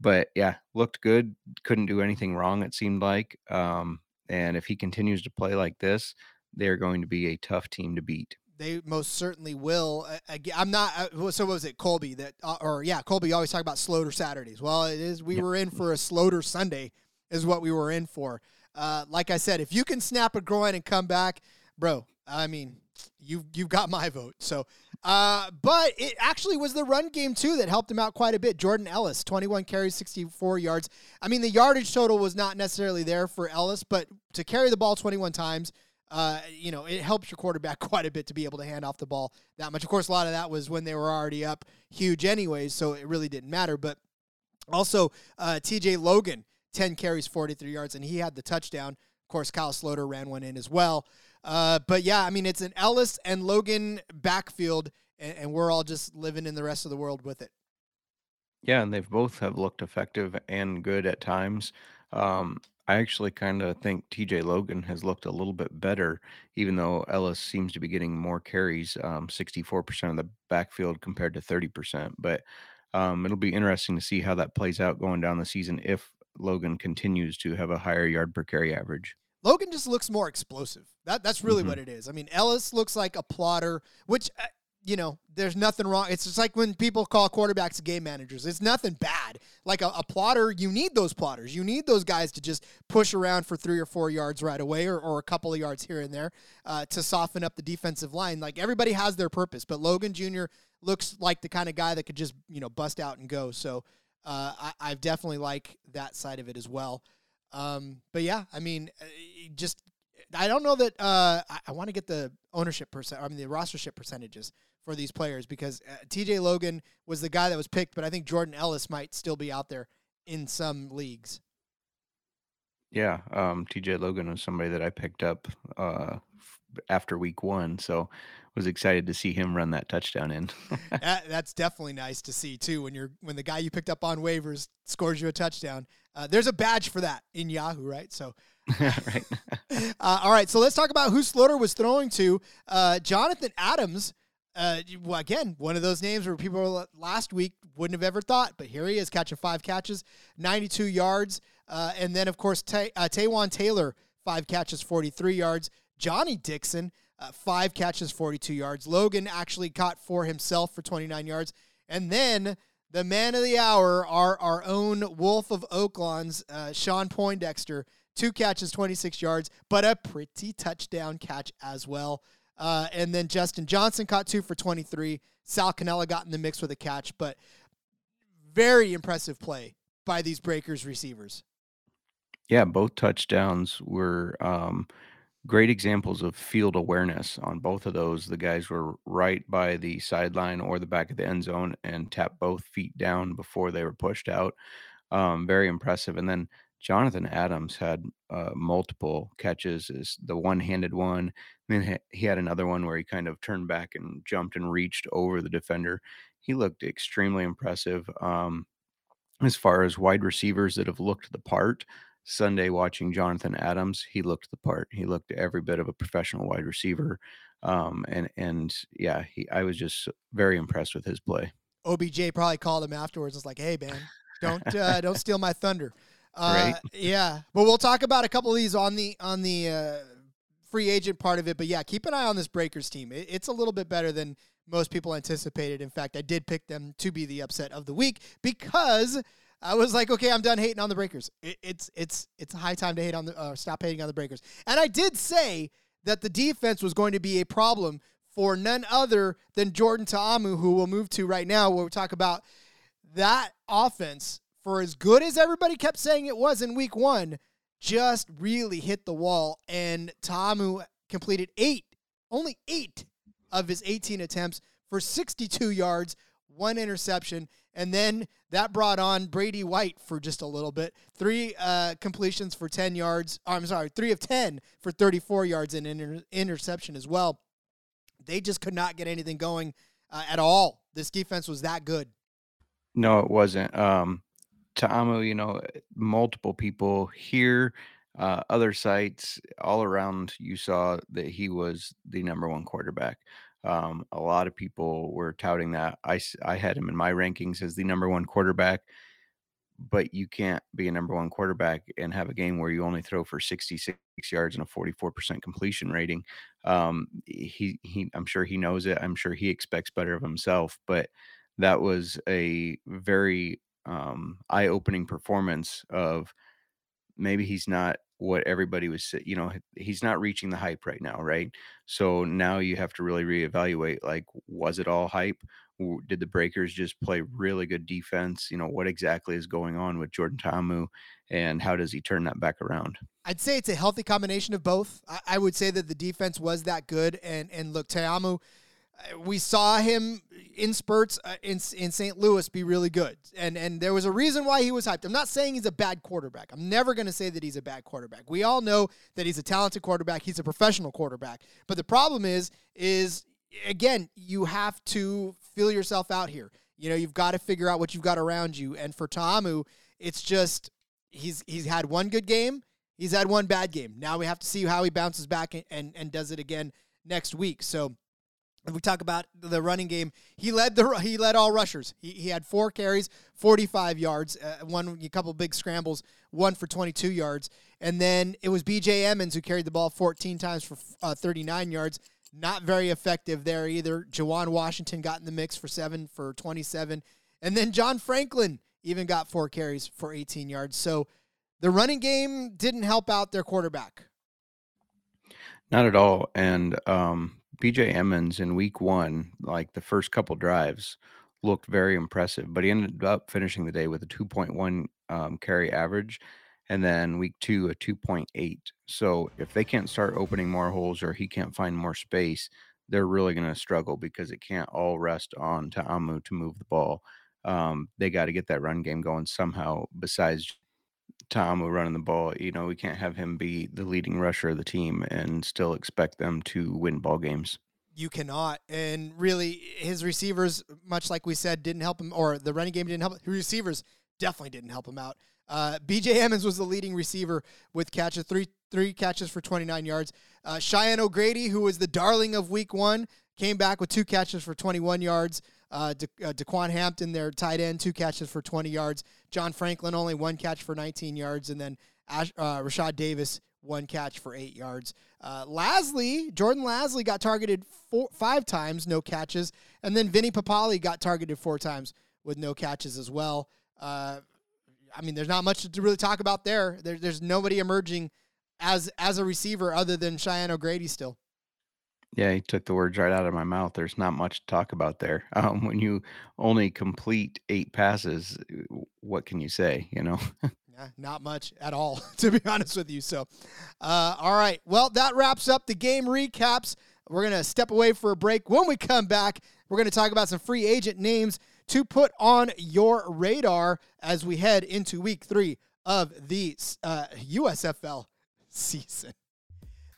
But yeah, looked good. Couldn't do anything wrong. It seemed like. Um, and if he continues to play like this, they're going to be a tough team to beat. They most certainly will. I'm not. Uh, so was it Colby that, uh, or yeah, Colby always talk about Sloter Saturdays. Well, it is. We were in for a Sloter Sunday, is what we were in for. Uh, like I said, if you can snap a groin and come back, bro. I mean, you you've got my vote. So, uh, but it actually was the run game too that helped him out quite a bit. Jordan Ellis, 21 carries, 64 yards. I mean, the yardage total was not necessarily there for Ellis, but to carry the ball 21 times uh, you know, it helps your quarterback quite a bit to be able to hand off the ball that much. Of course, a lot of that was when they were already up huge, anyways, so it really didn't matter. But also, uh, TJ Logan, 10 carries, 43 yards, and he had the touchdown. Of course, Kyle Sloter ran one in as well. Uh, but yeah, I mean, it's an Ellis and Logan backfield, and, and we're all just living in the rest of the world with it. Yeah, and they've both have looked effective and good at times. Um, I actually kind of think TJ Logan has looked a little bit better, even though Ellis seems to be getting more carries, um, 64% of the backfield compared to 30%. But um, it'll be interesting to see how that plays out going down the season if Logan continues to have a higher yard per carry average. Logan just looks more explosive. That that's really mm-hmm. what it is. I mean, Ellis looks like a plotter, which uh, you know, there's nothing wrong. It's just like when people call quarterbacks game managers. It's nothing bad. Like a, a, plotter, you need those plotters. You need those guys to just push around for three or four yards right away or, or a couple of yards here and there uh, to soften up the defensive line. Like everybody has their purpose, but Logan Jr. looks like the kind of guy that could just, you know, bust out and go. So uh, I, I definitely like that side of it as well. Um, but yeah, I mean, uh, just I don't know that uh, I, I want to get the ownership percent. I mean, the rostership percentages for these players because uh, TJ Logan was the guy that was picked, but I think Jordan Ellis might still be out there in some leagues. Yeah, um, TJ Logan was somebody that I picked up uh, after week one. So was excited to see him run that touchdown in. that, that's definitely nice to see too. When you're when the guy you picked up on waivers scores you a touchdown, uh, there's a badge for that in Yahoo, right? So. right. uh, all right, so let's talk about who Sloter was throwing to. Uh, Jonathan Adams uh, well, again, one of those names where people last week wouldn't have ever thought, but here he is catching five catches, 92 yards. Uh, and then, of course, Tay- uh, Taywan Taylor, five catches, 43 yards. Johnny Dixon, uh, five catches, 42 yards. Logan actually caught four himself for 29 yards. And then the man of the hour, our, our own Wolf of Oaklawn's, uh, Shawn Poindexter, two catches, 26 yards, but a pretty touchdown catch as well. Uh, and then Justin Johnson caught two for 23. Sal Cannella got in the mix with a catch, but very impressive play by these Breakers receivers. Yeah, both touchdowns were um, great examples of field awareness on both of those. The guys were right by the sideline or the back of the end zone and tapped both feet down before they were pushed out. Um, very impressive. And then Jonathan Adams had uh, multiple catches, is the one-handed one. Then he had another one where he kind of turned back and jumped and reached over the defender. He looked extremely impressive. Um, as far as wide receivers that have looked the part, Sunday watching Jonathan Adams, he looked the part. He looked every bit of a professional wide receiver. Um, and and yeah, he I was just very impressed with his play. OBJ probably called him afterwards. It's like, hey man, don't uh, don't steal my thunder. Uh. Yeah, but we'll talk about a couple of these on the on the uh, free agent part of it. But yeah, keep an eye on this Breakers team. It, it's a little bit better than most people anticipated. In fact, I did pick them to be the upset of the week because I was like, okay, I'm done hating on the Breakers. It, it's it's it's high time to hate on the uh, stop hating on the Breakers. And I did say that the defense was going to be a problem for none other than Jordan Ta'amu, who we'll move to right now, where we talk about that offense for as good as everybody kept saying it was in week one, just really hit the wall. And Ta'amu completed eight, only eight of his 18 attempts for 62 yards, one interception. And then that brought on Brady White for just a little bit. Three uh, completions for 10 yards. I'm sorry, three of 10 for 34 yards and inter- interception as well. They just could not get anything going uh, at all. This defense was that good. No, it wasn't. Um, Ta'amu, you know, multiple people here, uh, other sites all around, you saw that he was the number one quarterback. Um, a lot of people were touting that. I, I had him in my rankings as the number one quarterback, but you can't be a number one quarterback and have a game where you only throw for 66 yards and a 44% completion rating. Um, he, he, I'm sure he knows it. I'm sure he expects better of himself, but that was a very um, eye-opening performance of maybe he's not what everybody was you know he's not reaching the hype right now right? So now you have to really reevaluate like was it all hype? Did the breakers just play really good defense? You know what exactly is going on with jordan ta'amu and how does he turn that back around? I'd say it's a healthy combination of both. I, I would say that the defense was that good and and look ta'amu we saw him in spurts uh, in in St. Louis be really good, and and there was a reason why he was hyped. I'm not saying he's a bad quarterback. I'm never going to say that he's a bad quarterback. We all know that he's a talented quarterback. He's a professional quarterback. But the problem is, is again, you have to feel yourself out here. You know, you've got to figure out what you've got around you. And for Ta'amu, it's just he's he's had one good game. He's had one bad game. Now we have to see how he bounces back and, and, and does it again next week. So if we talk about the running game, he led the he led all rushers. He, he had four carries, 45 yards, uh, one a couple big scrambles, one for 22 yards, and then it was B.J. Emmons who carried the ball 14 times for uh, 39 yards. Not very effective there either. Juwan Washington got in the mix for seven for 27, and then John Franklin even got four carries for 18 yards. So the running game didn't help out their quarterback. Not at all, and um, BJ Emmons in week one, like the first couple drives, looked very impressive, but he ended up finishing the day with a 2.1 um, carry average. And then week two, a 2.8. So if they can't start opening more holes or he can't find more space, they're really going to struggle because it can't all rest on Ta'amu to move the ball. Um, they got to get that run game going somehow besides Ta'amu running the ball. You know, we can't have him be the leading rusher of the team and still expect them to win ball games. You cannot. And really, his receivers, much like we said, didn't help him, or the running game didn't help. His receivers definitely didn't help him out. Uh, BJ Emmons was the leading receiver with catches, three three catches for 29 yards. Uh, Cheyenne O'Grady, who was the darling of Week One, came back with two catches for 21 yards. Uh, De- uh, Hampton, their tight end, two catches for 20 yards. John Franklin, only one catch for 19 yards. And then Ash, uh, Rashad Davis, one catch for eight yards. Uh, Lasley, Jordan Lasley got targeted four, five times, no catches. And then Vinny Papale got targeted four times with no catches as well. Uh, I mean, there's not much to really talk about there. there. There's nobody emerging as as a receiver other than Cheyenne O'Grady still. Yeah, he took the words right out of my mouth. There's not much to talk about there. Um, when you only complete eight passes, what can you say? You know. not much at all, to be honest with you. So, uh, all right. Well, that wraps up the game recaps. We're gonna step away for a break. When we come back, we're gonna talk about some free agent names to put on your radar as we head into Week Three of the uh, USFL season.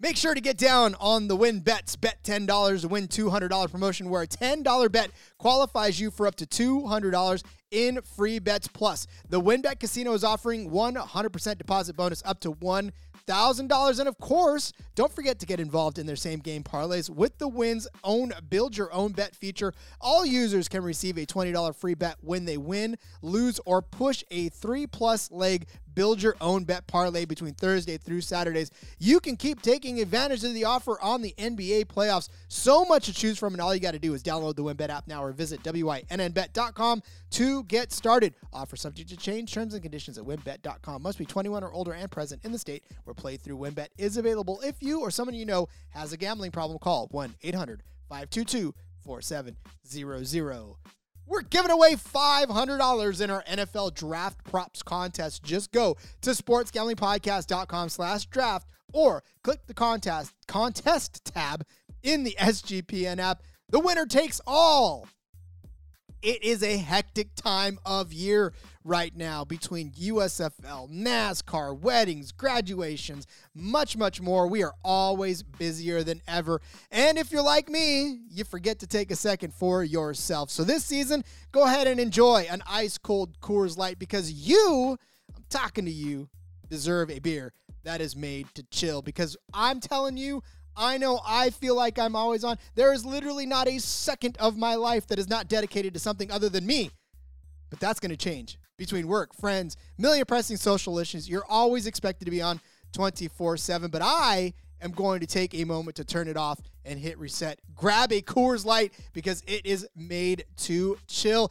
Make sure to get down on the win bets. Bet $10 to win $200 promotion where a $10 bet qualifies you for up to $200 in free bets plus. The WynnBET Casino is offering 100% deposit bonus up to $1,000. And of course, don't forget to get involved in their same game parlays with the Win's own build your own bet feature. All users can receive a $20 free bet when they win, lose, or push a three plus leg build your own bet parlay between Thursday through Saturdays. You can keep taking advantage of the offer on the NBA playoffs. So much to choose from, and all you got to do is download the WynnBET app now or visit WYNNBet.com to get started. Offer subject to change, terms and conditions at wynnbet.com. Must be 21 or older and present in the state where play through WynnBET is available. If you or someone you know has a gambling problem, call 1 800 522 4700. We're giving away $500 in our NFL draft props contest. Just go to sportsgamblingpodcast.com slash draft or click the contest contest tab in the SGPN app. The winner takes all. It is a hectic time of year right now between USFL, NASCAR, weddings, graduations, much, much more. We are always busier than ever. And if you're like me, you forget to take a second for yourself. So this season, go ahead and enjoy an ice cold Coors Light because you, I'm talking to you, deserve a beer that is made to chill. Because I'm telling you, I know I feel like I'm always on. There is literally not a second of my life that is not dedicated to something other than me. But that's going to change between work, friends, million pressing social issues. You're always expected to be on 24 7. But I am going to take a moment to turn it off and hit reset. Grab a Coors Light because it is made to chill.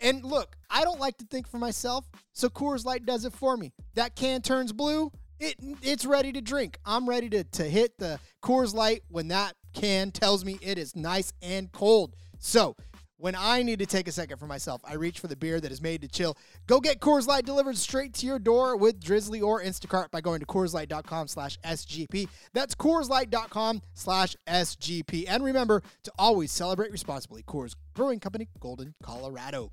And look, I don't like to think for myself, so Coors Light does it for me. That can turns blue it it's ready to drink. I'm ready to, to hit the Coors Light when that can tells me it is nice and cold. So when I need to take a second for myself, I reach for the beer that is made to chill. Go get Coors Light delivered straight to your door with Drizly or Instacart by going to CoorsLight.com slash SGP. That's CoorsLight.com slash SGP. And remember to always celebrate responsibly. Coors Brewing Company, Golden, Colorado.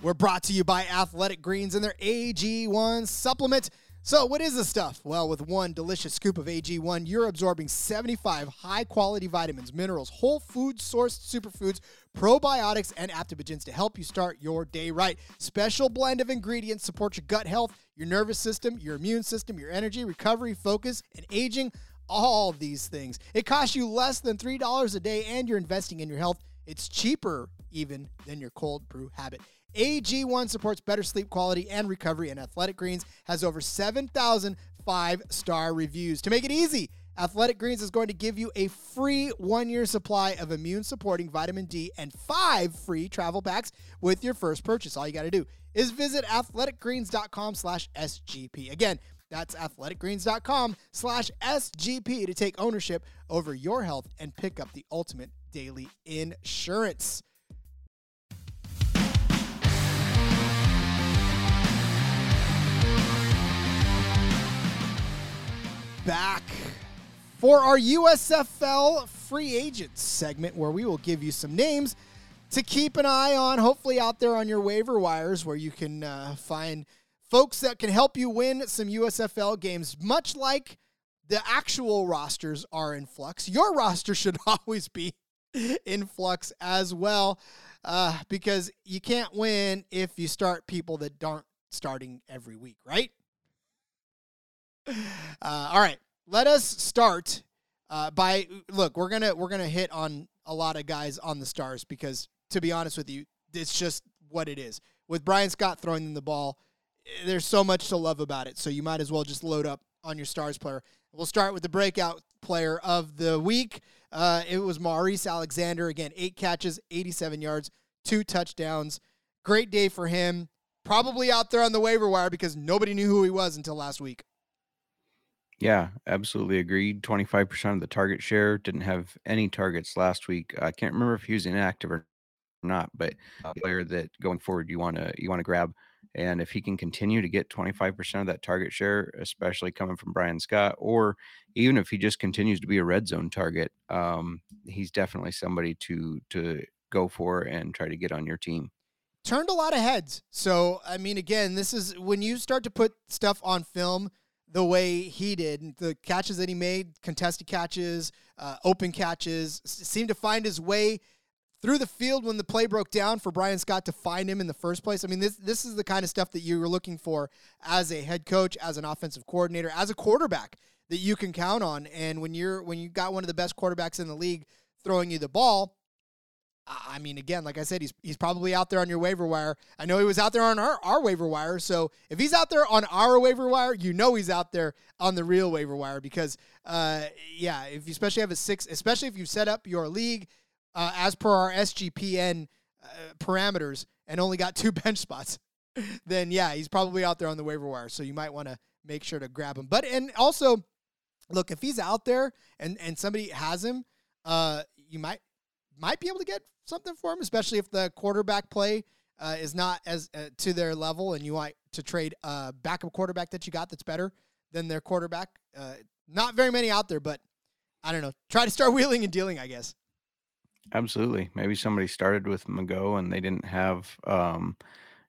We're brought to you by Athletic Greens and their AG1 supplement. So, what is this stuff? Well, with one delicious scoop of AG1, you're absorbing 75 high quality vitamins, minerals, whole food sourced superfoods, probiotics, and adaptogens to help you start your day right. Special blend of ingredients support your gut health, your nervous system, your immune system, your energy, recovery, focus, and aging. All these things. It costs you less than $3 a day, and you're investing in your health. It's cheaper even than your cold brew habit. AG1 supports better sleep quality and recovery, and Athletic Greens has over 7,000 five star reviews. To make it easy, Athletic Greens is going to give you a free one year supply of immune supporting vitamin D and five free travel packs with your first purchase. All you got to do is visit athleticgreens.com slash SGP. Again, that's athleticgreens.com slash SGP to take ownership over your health and pick up the ultimate daily insurance. Back for our USFL free agents segment where we will give you some names to keep an eye on, hopefully out there on your waiver wires where you can uh, find folks that can help you win some USFL games, much like the actual rosters are in flux. Your roster should always be in flux as well, uh, because you can't win if you start people that aren't starting every week, right? Uh, all right, let us start uh, by look. We're gonna we're gonna hit on a lot of guys on the stars because to be honest with you, it's just what it is. With Bryan Scott throwing them the ball, there's so much to love about it. So you might as well just load up on your stars player. We'll start with the breakout player of the week. Uh, it was Maurice Alexander. Again, eight catches, 87 yards, two touchdowns. Great day for him. Probably out there on the waiver wire because nobody knew who he was until last week. Yeah, absolutely agreed. 25% of the target share didn't have any targets last week. I can't remember if he was inactive or not, but a player that going forward you want to you want to grab and if he can continue to get 25% of that target share, especially coming from Bryan Scott, or even if he just continues to be a red zone target, um, he's definitely somebody to to go for and try to get on your team. Turned a lot of heads. So I mean, again, this is when you start to put stuff on film the way he did. The catches that he made, contested catches, uh, open catches, seemed to find his way through the field when the play broke down for Bryan Scott to find him in the first place. I mean, this this is the kind of stuff that you were looking for as a head coach, as an offensive coordinator, as a quarterback that you can count on. And when you're when you got one of the best quarterbacks in the league throwing you the ball, I mean, again, like I said, he's he's probably out there on your waiver wire. I know he was out there on our, our waiver wire. So if he's out there on our waiver wire, you know he's out there on the real waiver wire because, uh, yeah, if you especially have a six, especially if you set up your league uh, as per our SGPN uh, parameters and only got two bench spots, then yeah, he's probably out there on the waiver wire. So you might want to make sure to grab him. But and also, look if he's out there and and somebody has him, uh, you might might be able to get something for him, especially if the quarterback play uh, is not as uh, to their level, and you want to trade a backup quarterback that you got that's better than their quarterback. Uh, not very many out there, but I don't know. Try to start wheeling and dealing, I guess. Absolutely. Maybe somebody started with McGough and they didn't have um,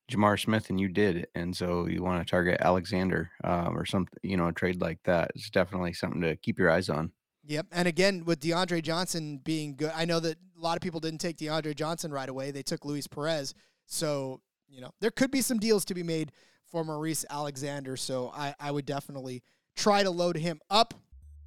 J'Mar Smith and you did. And so you want to target Alexander um, or something, you know, a trade like that. It's definitely something to keep your eyes on. Yep. And again, with DeAndre Johnson being good, I know that a lot of people didn't take DeAndre Johnson right away. They took Luis Perez. So, you know, there could be some deals to be made for Maurice Alexander. So I, I would definitely try to load him up.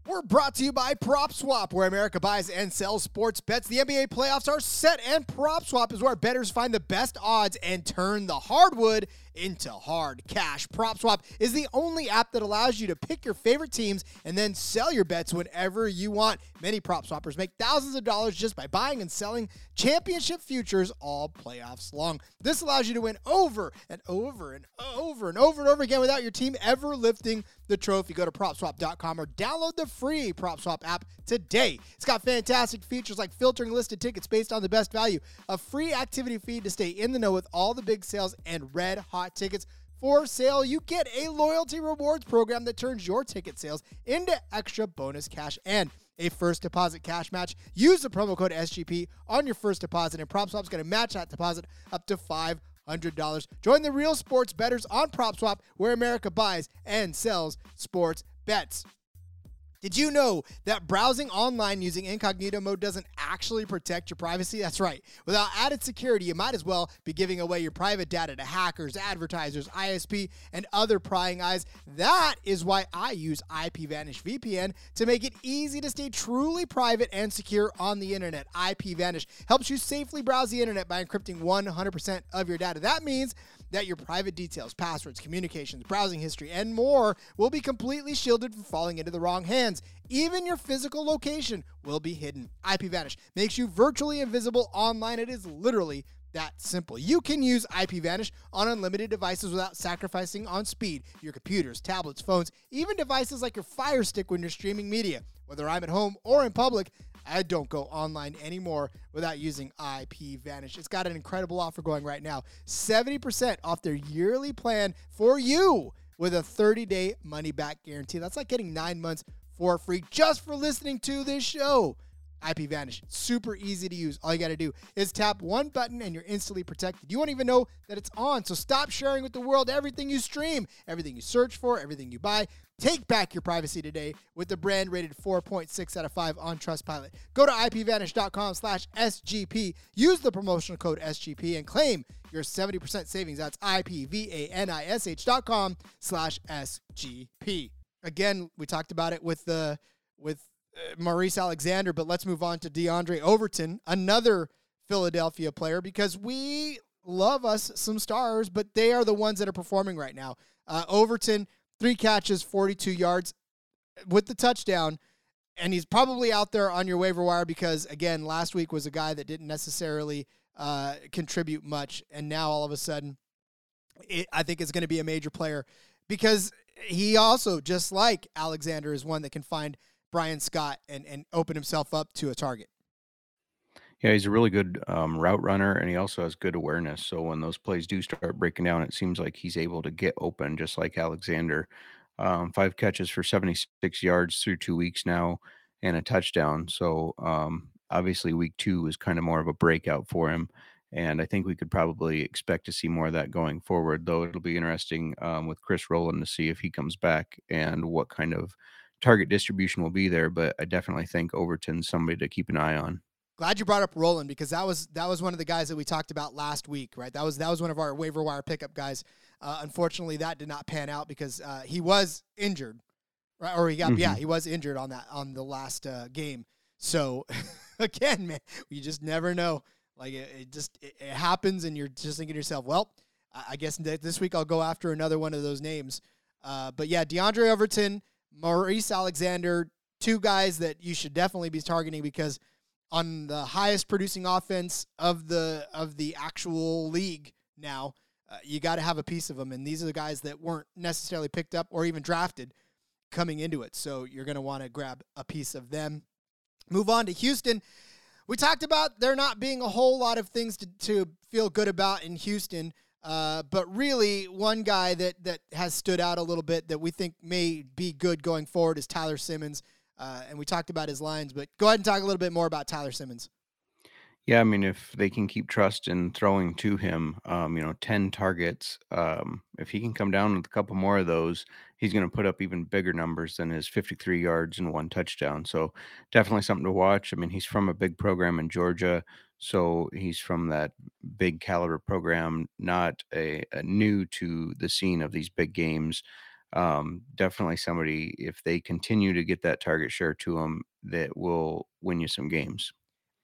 We're brought to you by PropSwap, where America buys and sells sports bets. The NBA playoffs are set, and PropSwap is where bettors find the best odds and turn the hardwood into hard cash. PropSwap is the only app that allows you to pick your favorite teams and then sell your bets whenever you want. Many prop swappers make thousands of dollars just by buying and selling championship futures all playoffs long. This allows you to win over and over and over and over and over again without your team ever lifting the trophy. Go to propswap.com or download the free PropSwap app today. It's got fantastic features like filtering listed tickets based on the best value, a free activity feed to stay in the know with all the big sales, and red hot tickets for sale. You get a loyalty rewards program that turns your ticket sales into extra bonus cash and a first deposit cash match. Use the promo code SGP on your first deposit, and PropSwap is going to match that deposit up to five hundred dollars. Join the real sports bettors on PropSwap, where America buys and sells sports bets. Did you know that browsing online using incognito mode doesn't actually protect your privacy? That's right. Without added security, you might as well be giving away your private data to hackers, advertisers, ISP, and other prying eyes. That is why I use IPVanish VPN to make it easy to stay truly private and secure on the internet. IPVanish helps you safely browse the internet by encrypting 100% of your data. That means that your private details, passwords, communications, browsing history, and more will be completely shielded from falling into the wrong hands. Even your physical location will be hidden. IPVanish makes you virtually invisible online. It is literally that simple. You can use IPVanish on unlimited devices without sacrificing on speed. Your computers, tablets, phones, even devices like your Fire Stick when you're streaming media. Whether I'm at home or in public, I don't go online anymore without using IPVanish. It's got an incredible offer going right now 70% off their yearly plan for you with a 30 day money back guarantee. That's like getting nine months for free just for listening to this show. IPVanish. Super easy to use. All you got to do is tap one button and you're instantly protected. You won't even know that it's on. So stop sharing with the world everything you stream, everything you search for, everything you buy. Take back your privacy today with the brand rated 4.6 out of 5 on Trustpilot. Go to ipvanish.com slash SGP. Use the promotional code SGP and claim your 70% savings. That's ipvanish.com slash SGP. Again, we talked about it with the with uh, Maurice Alexander, but let's move on to DeAndre Overton, another Philadelphia player, because we love us some stars, but they are the ones that are performing right now. Uh, Overton, three catches, 42 yards with the touchdown. And he's probably out there on your waiver wire because, again, last week was a guy that didn't necessarily uh, contribute much. And now all of a sudden, it, I think is going to be a major player because he also, just like Alexander, is one that can find Bryan Scott and, and open himself up to a target. Yeah, he's a really good um, route runner, and he also has good awareness. So when those plays do start breaking down, it seems like he's able to get open, just like Alexander. Um, five catches for 76 yards through two weeks now, and a touchdown. So um, obviously, week two was kind of more of a breakout for him, and I think we could probably expect to see more of that going forward. Though it'll be interesting um, with Chris Rowland to see if he comes back and what kind of target distribution will be there. But I definitely think Overton's somebody to keep an eye on. Glad you brought up Rowland because that was that was one of the guys that we talked about last week, right? That was that was one of our waiver wire pickup guys. Uh, unfortunately, that did not pan out because uh, he was injured, right? Or he got mm-hmm. yeah, he was injured on that on the last uh, game. So again, man, you just never know. Like it, it just it, it, happens, and you're just thinking to yourself, well, I, I guess this week I'll go after another one of those names. Uh, but yeah, DeAndre Overton, Maurice Alexander, two guys that you should definitely be targeting because on the highest producing offense of the of the actual league now. Uh, you got to have a piece of them, and these are the guys that weren't necessarily picked up or even drafted coming into it. So you're going to want to grab a piece of them. Move on to Houston. We talked about there not being a whole lot of things to, to feel good about in Houston, uh, but really one guy that that has stood out a little bit that we think may be good going forward is Tyler Simmons. Uh, and we talked about his lines, but go ahead and talk a little bit more about Tyler Simmons. Yeah, I mean, if they can keep trust in throwing to him, um, you know, 10 targets, um, if he can come down with a couple more of those, he's going to put up even bigger numbers than his 53 yards and one touchdown. So definitely something to watch. I mean, he's from a big program in Georgia. So he's from that big caliber program, not a, a new to the scene of these big games um, definitely somebody if they continue to get that target share to them that will win you some games.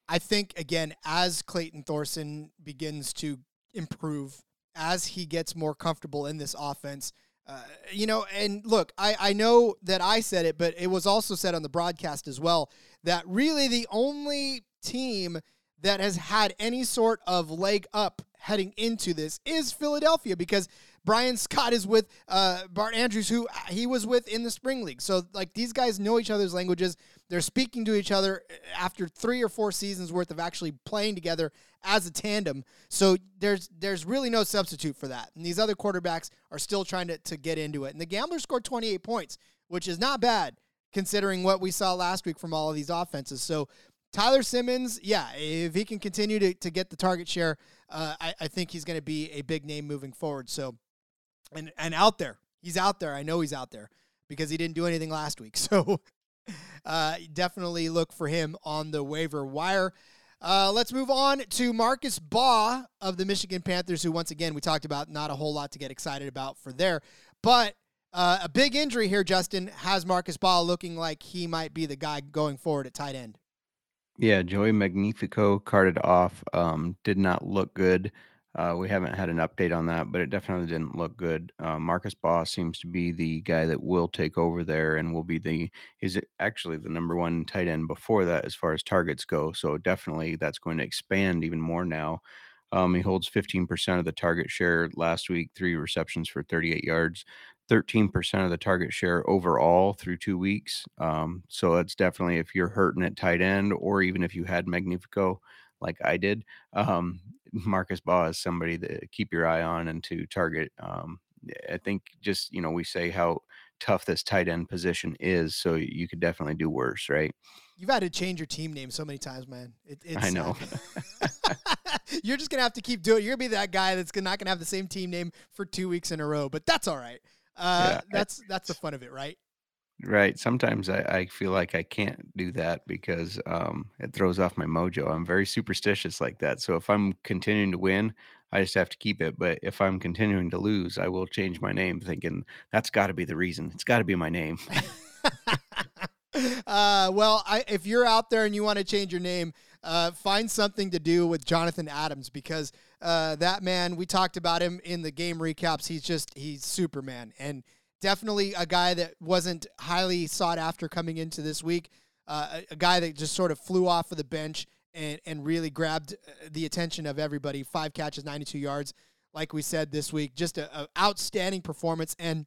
I think again as Clayton Thorson begins to improve as he gets more comfortable in this offense. Uh, you know, and look, I, I know that I said it, but it was also said on the broadcast as well that really the only team that has had any sort of leg up heading into this is Philadelphia because Bryan Scott is with uh, Bart Andrews, who he was with in the spring league. So like these guys know each other's languages. They're speaking to each other uh, after three or four seasons worth of actually playing together as a tandem. So there's there's really no substitute for that. And these other quarterbacks are still trying to, to get into it. And the Gamblers scored 28 points, which is not bad considering what we saw last week from all of these offenses. So Tyler Simmons, yeah, if he can continue to, to get the target share, uh, I, I think he's going to be a big name moving forward. So and and out there. He's out there. I know he's out there because he didn't do anything last week. So uh, definitely look for him on the waiver wire. Uh, let's move on to Marcus Baugh of the Michigan Panthers, who once again we talked about not a whole lot to get excited about for there, but uh, a big injury here. Justin has Marcus Baugh looking like he might be the guy going forward at tight end. Yeah, Joey Magnifico carted off. Um, did not look good. Uh, we haven't had an update on that, but it definitely didn't look good. Uh, Marcus Baugh seems to be the guy that will take over there and will be the is actually the number one tight end before that as far as targets go. So definitely that's going to expand even more now. Um, he holds 15% of the target share last week, three receptions for 38 yards, 13% of the target share overall through two weeks. Um, so it's definitely if you're hurting at tight end, or even if you had Magnifico like I did, um, Marcus Baugh is somebody to keep your eye on and to target. Um, I think just you know we say how tough this tight end position is, so you could definitely do worse, right? You've had to change your team name so many times, man. It, it's, I know. you're just gonna have to keep doing. it. You're gonna be that guy that's not gonna have the same team name for two weeks in a row. But that's all right. Uh, Yeah, I- that's that's the fun of it, right? Right. Sometimes I, I feel like I can't do that because um, it throws off my mojo. I'm very superstitious like that. So if I'm continuing to win, I just have to keep it. But if I'm continuing to lose, I will change my name, thinking that's got to be the reason. It's got to be my name. uh, well, I, if you're out there and you want to change your name, uh, find something to do with Jonathan Adams because uh, that man, we talked about him in the game recaps. He's just, he's Superman and definitely a guy that wasn't highly sought after coming into this week. Uh, a, a guy that just sort of flew off of the bench and, and really grabbed uh, the attention of everybody. Five catches, 92 yards. Like we said this week, just a, a outstanding performance and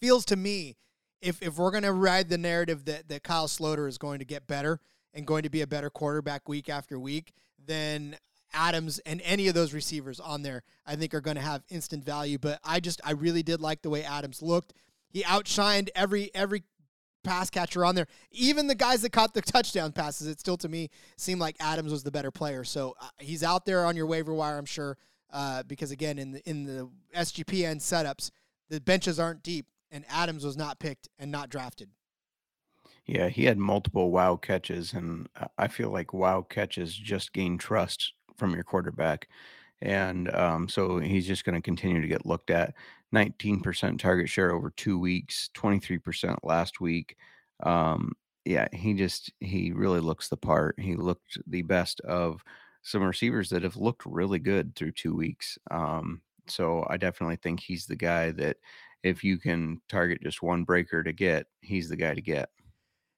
feels to me if if we're going to ride the narrative that that Kyle Sloter is going to get better and going to be a better quarterback week after week, then Adams and any of those receivers on there, I think are going to have instant value. But I just I really did like the way Adams looked. He outshined every every pass catcher on there. Even the guys that caught the touchdown passes, it still to me seemed like Adams was the better player. So uh, he's out there on your waiver wire, I'm sure, uh, because again in the in the SGPN setups, the benches aren't deep, and Adams was not picked and not drafted. Yeah, he had multiple wow catches, and I I feel like wow catches just gain trust from your quarterback. And um, so he's just going to continue to get looked at. 19% target share over two weeks, 23% last week. Um, yeah, he just, he really looks the part. He looked the best of some receivers that have looked really good through two weeks. Um, so I definitely think he's the guy that if you can target just one breaker to get, he's the guy to get.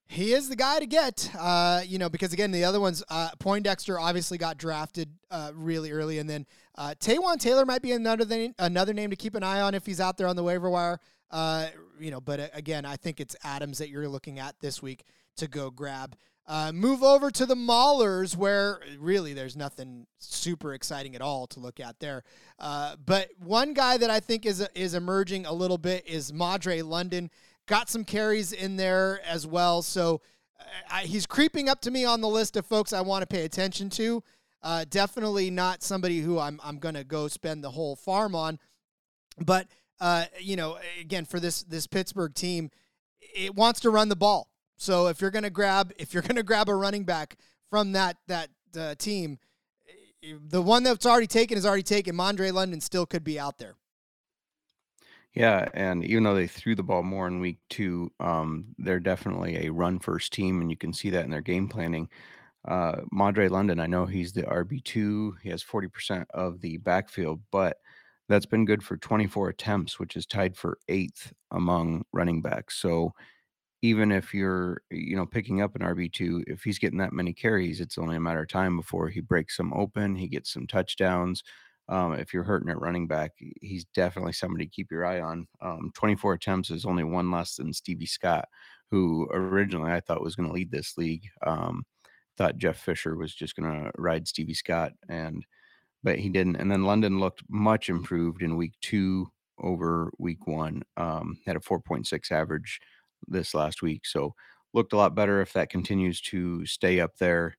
He is the guy to get, uh, you know, because again, the other ones, uh, Poindexter obviously got drafted uh, really early, and then uh, Taywan Taylor might be another thing, another name to keep an eye on if he's out there on the waiver wire. Uh, you know, but uh, again, I think it's Adams that you're looking at this week to go grab. Uh, move over to the Maulers, where really there's nothing super exciting at all to look at there. Uh, but one guy that I think is is emerging a little bit is Madre London. Got some carries in there as well, so uh, I, he's creeping up to me on the list of folks I want to pay attention to. Uh, definitely not somebody who I'm I'm gonna go spend the whole farm on, but uh, you know, again for this this Pittsburgh team, it wants to run the ball. So if you're gonna grab if you're gonna grab a running back from that that uh, team, the one that's already taken is already taken. Madre London still could be out there. Yeah, and even though they threw the ball more in week two, um, they're definitely a run first team, and you can see that in their game planning. Uh, Madre London, I know he's the RB2. He has 40% of the backfield, but that's been good for 24 attempts, which is tied for eighth among running backs. So even if you're, you know, picking up an RB2, if he's getting that many carries, it's only a matter of time before he breaks some open, he gets some touchdowns. Um, if you're hurting at running back, he's definitely somebody to keep your eye on. Um, 24 attempts is only one less than Stevie Scott, who originally I thought was going to lead this league. Um, thought Jeff Fisher was just going to ride Stevie Scott, and but he didn't. And then London looked much improved in week two over week one. Um, had a 4.6 average this last week, so looked a lot better. If that continues to stay up there,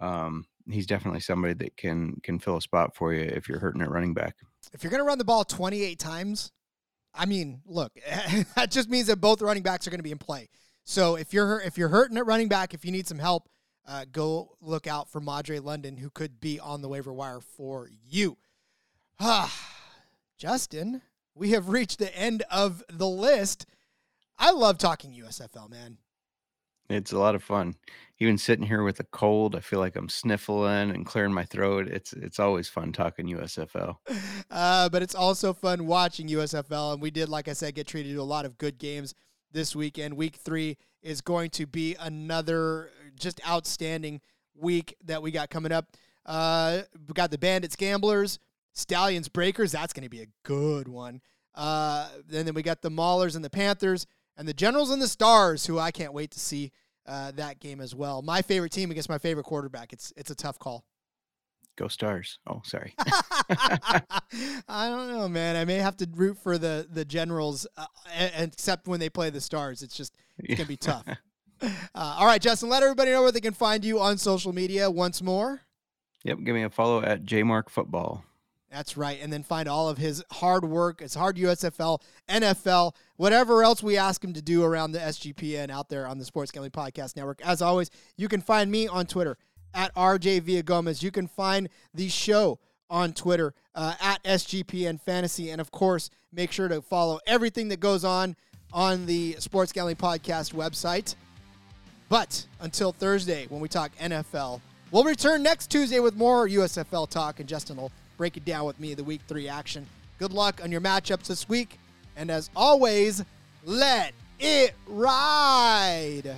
um, he's definitely somebody that can can fill a spot for you if you're hurting at running back. If you're gonna run the ball 28 times, I mean, look, that just means that both running backs are going to be in play. So if you're if you're hurting at running back, if you need some help, uh, go look out for Madre London, who could be on the waiver wire for you. Ah, Justin, we have reached the end of the list. I love talking USFL, man. It's a lot of fun. Even sitting here with a cold, I feel like I'm sniffling and clearing my throat. It's it's always fun talking USFL. Uh, but it's also fun watching USFL, and we did, like I said, get treated to a lot of good games this weekend. Week three is going to be another just outstanding week that we got coming up. Uh, we got the Bandits Gamblers, Stallions Breakers. That's going to be a good one. Uh, and then we got the Maulers and the Panthers, and the Generals and the Stars, who I can't wait to see uh, that game as well. My favorite team against my favorite quarterback. It's it's a tough call. Go Stars. Oh, sorry. I don't know, man. I may have to root for the the Generals, uh, except when they play the Stars. It's just it's gonna be tough. Uh, all right, Justin, let everybody know where they can find you on social media once more. Yep, give me a follow at JMark Football. That's right. And then find all of his hard work, his hard USFL, NFL, whatever else we ask him to do around the SGPN out there on the Sports Gambling Podcast Network. As always, you can find me on Twitter at RJ Villagomez. You can find the show on Twitter uh, at SGPN Fantasy. And of course, make sure to follow everything that goes on on the Sports Gambling Podcast website. But until Thursday, when we talk NFL, we'll return next Tuesday with more USFL talk, and Justin will break it down with me, the week three action. Good luck on your matchups this week. And as always, let it ride.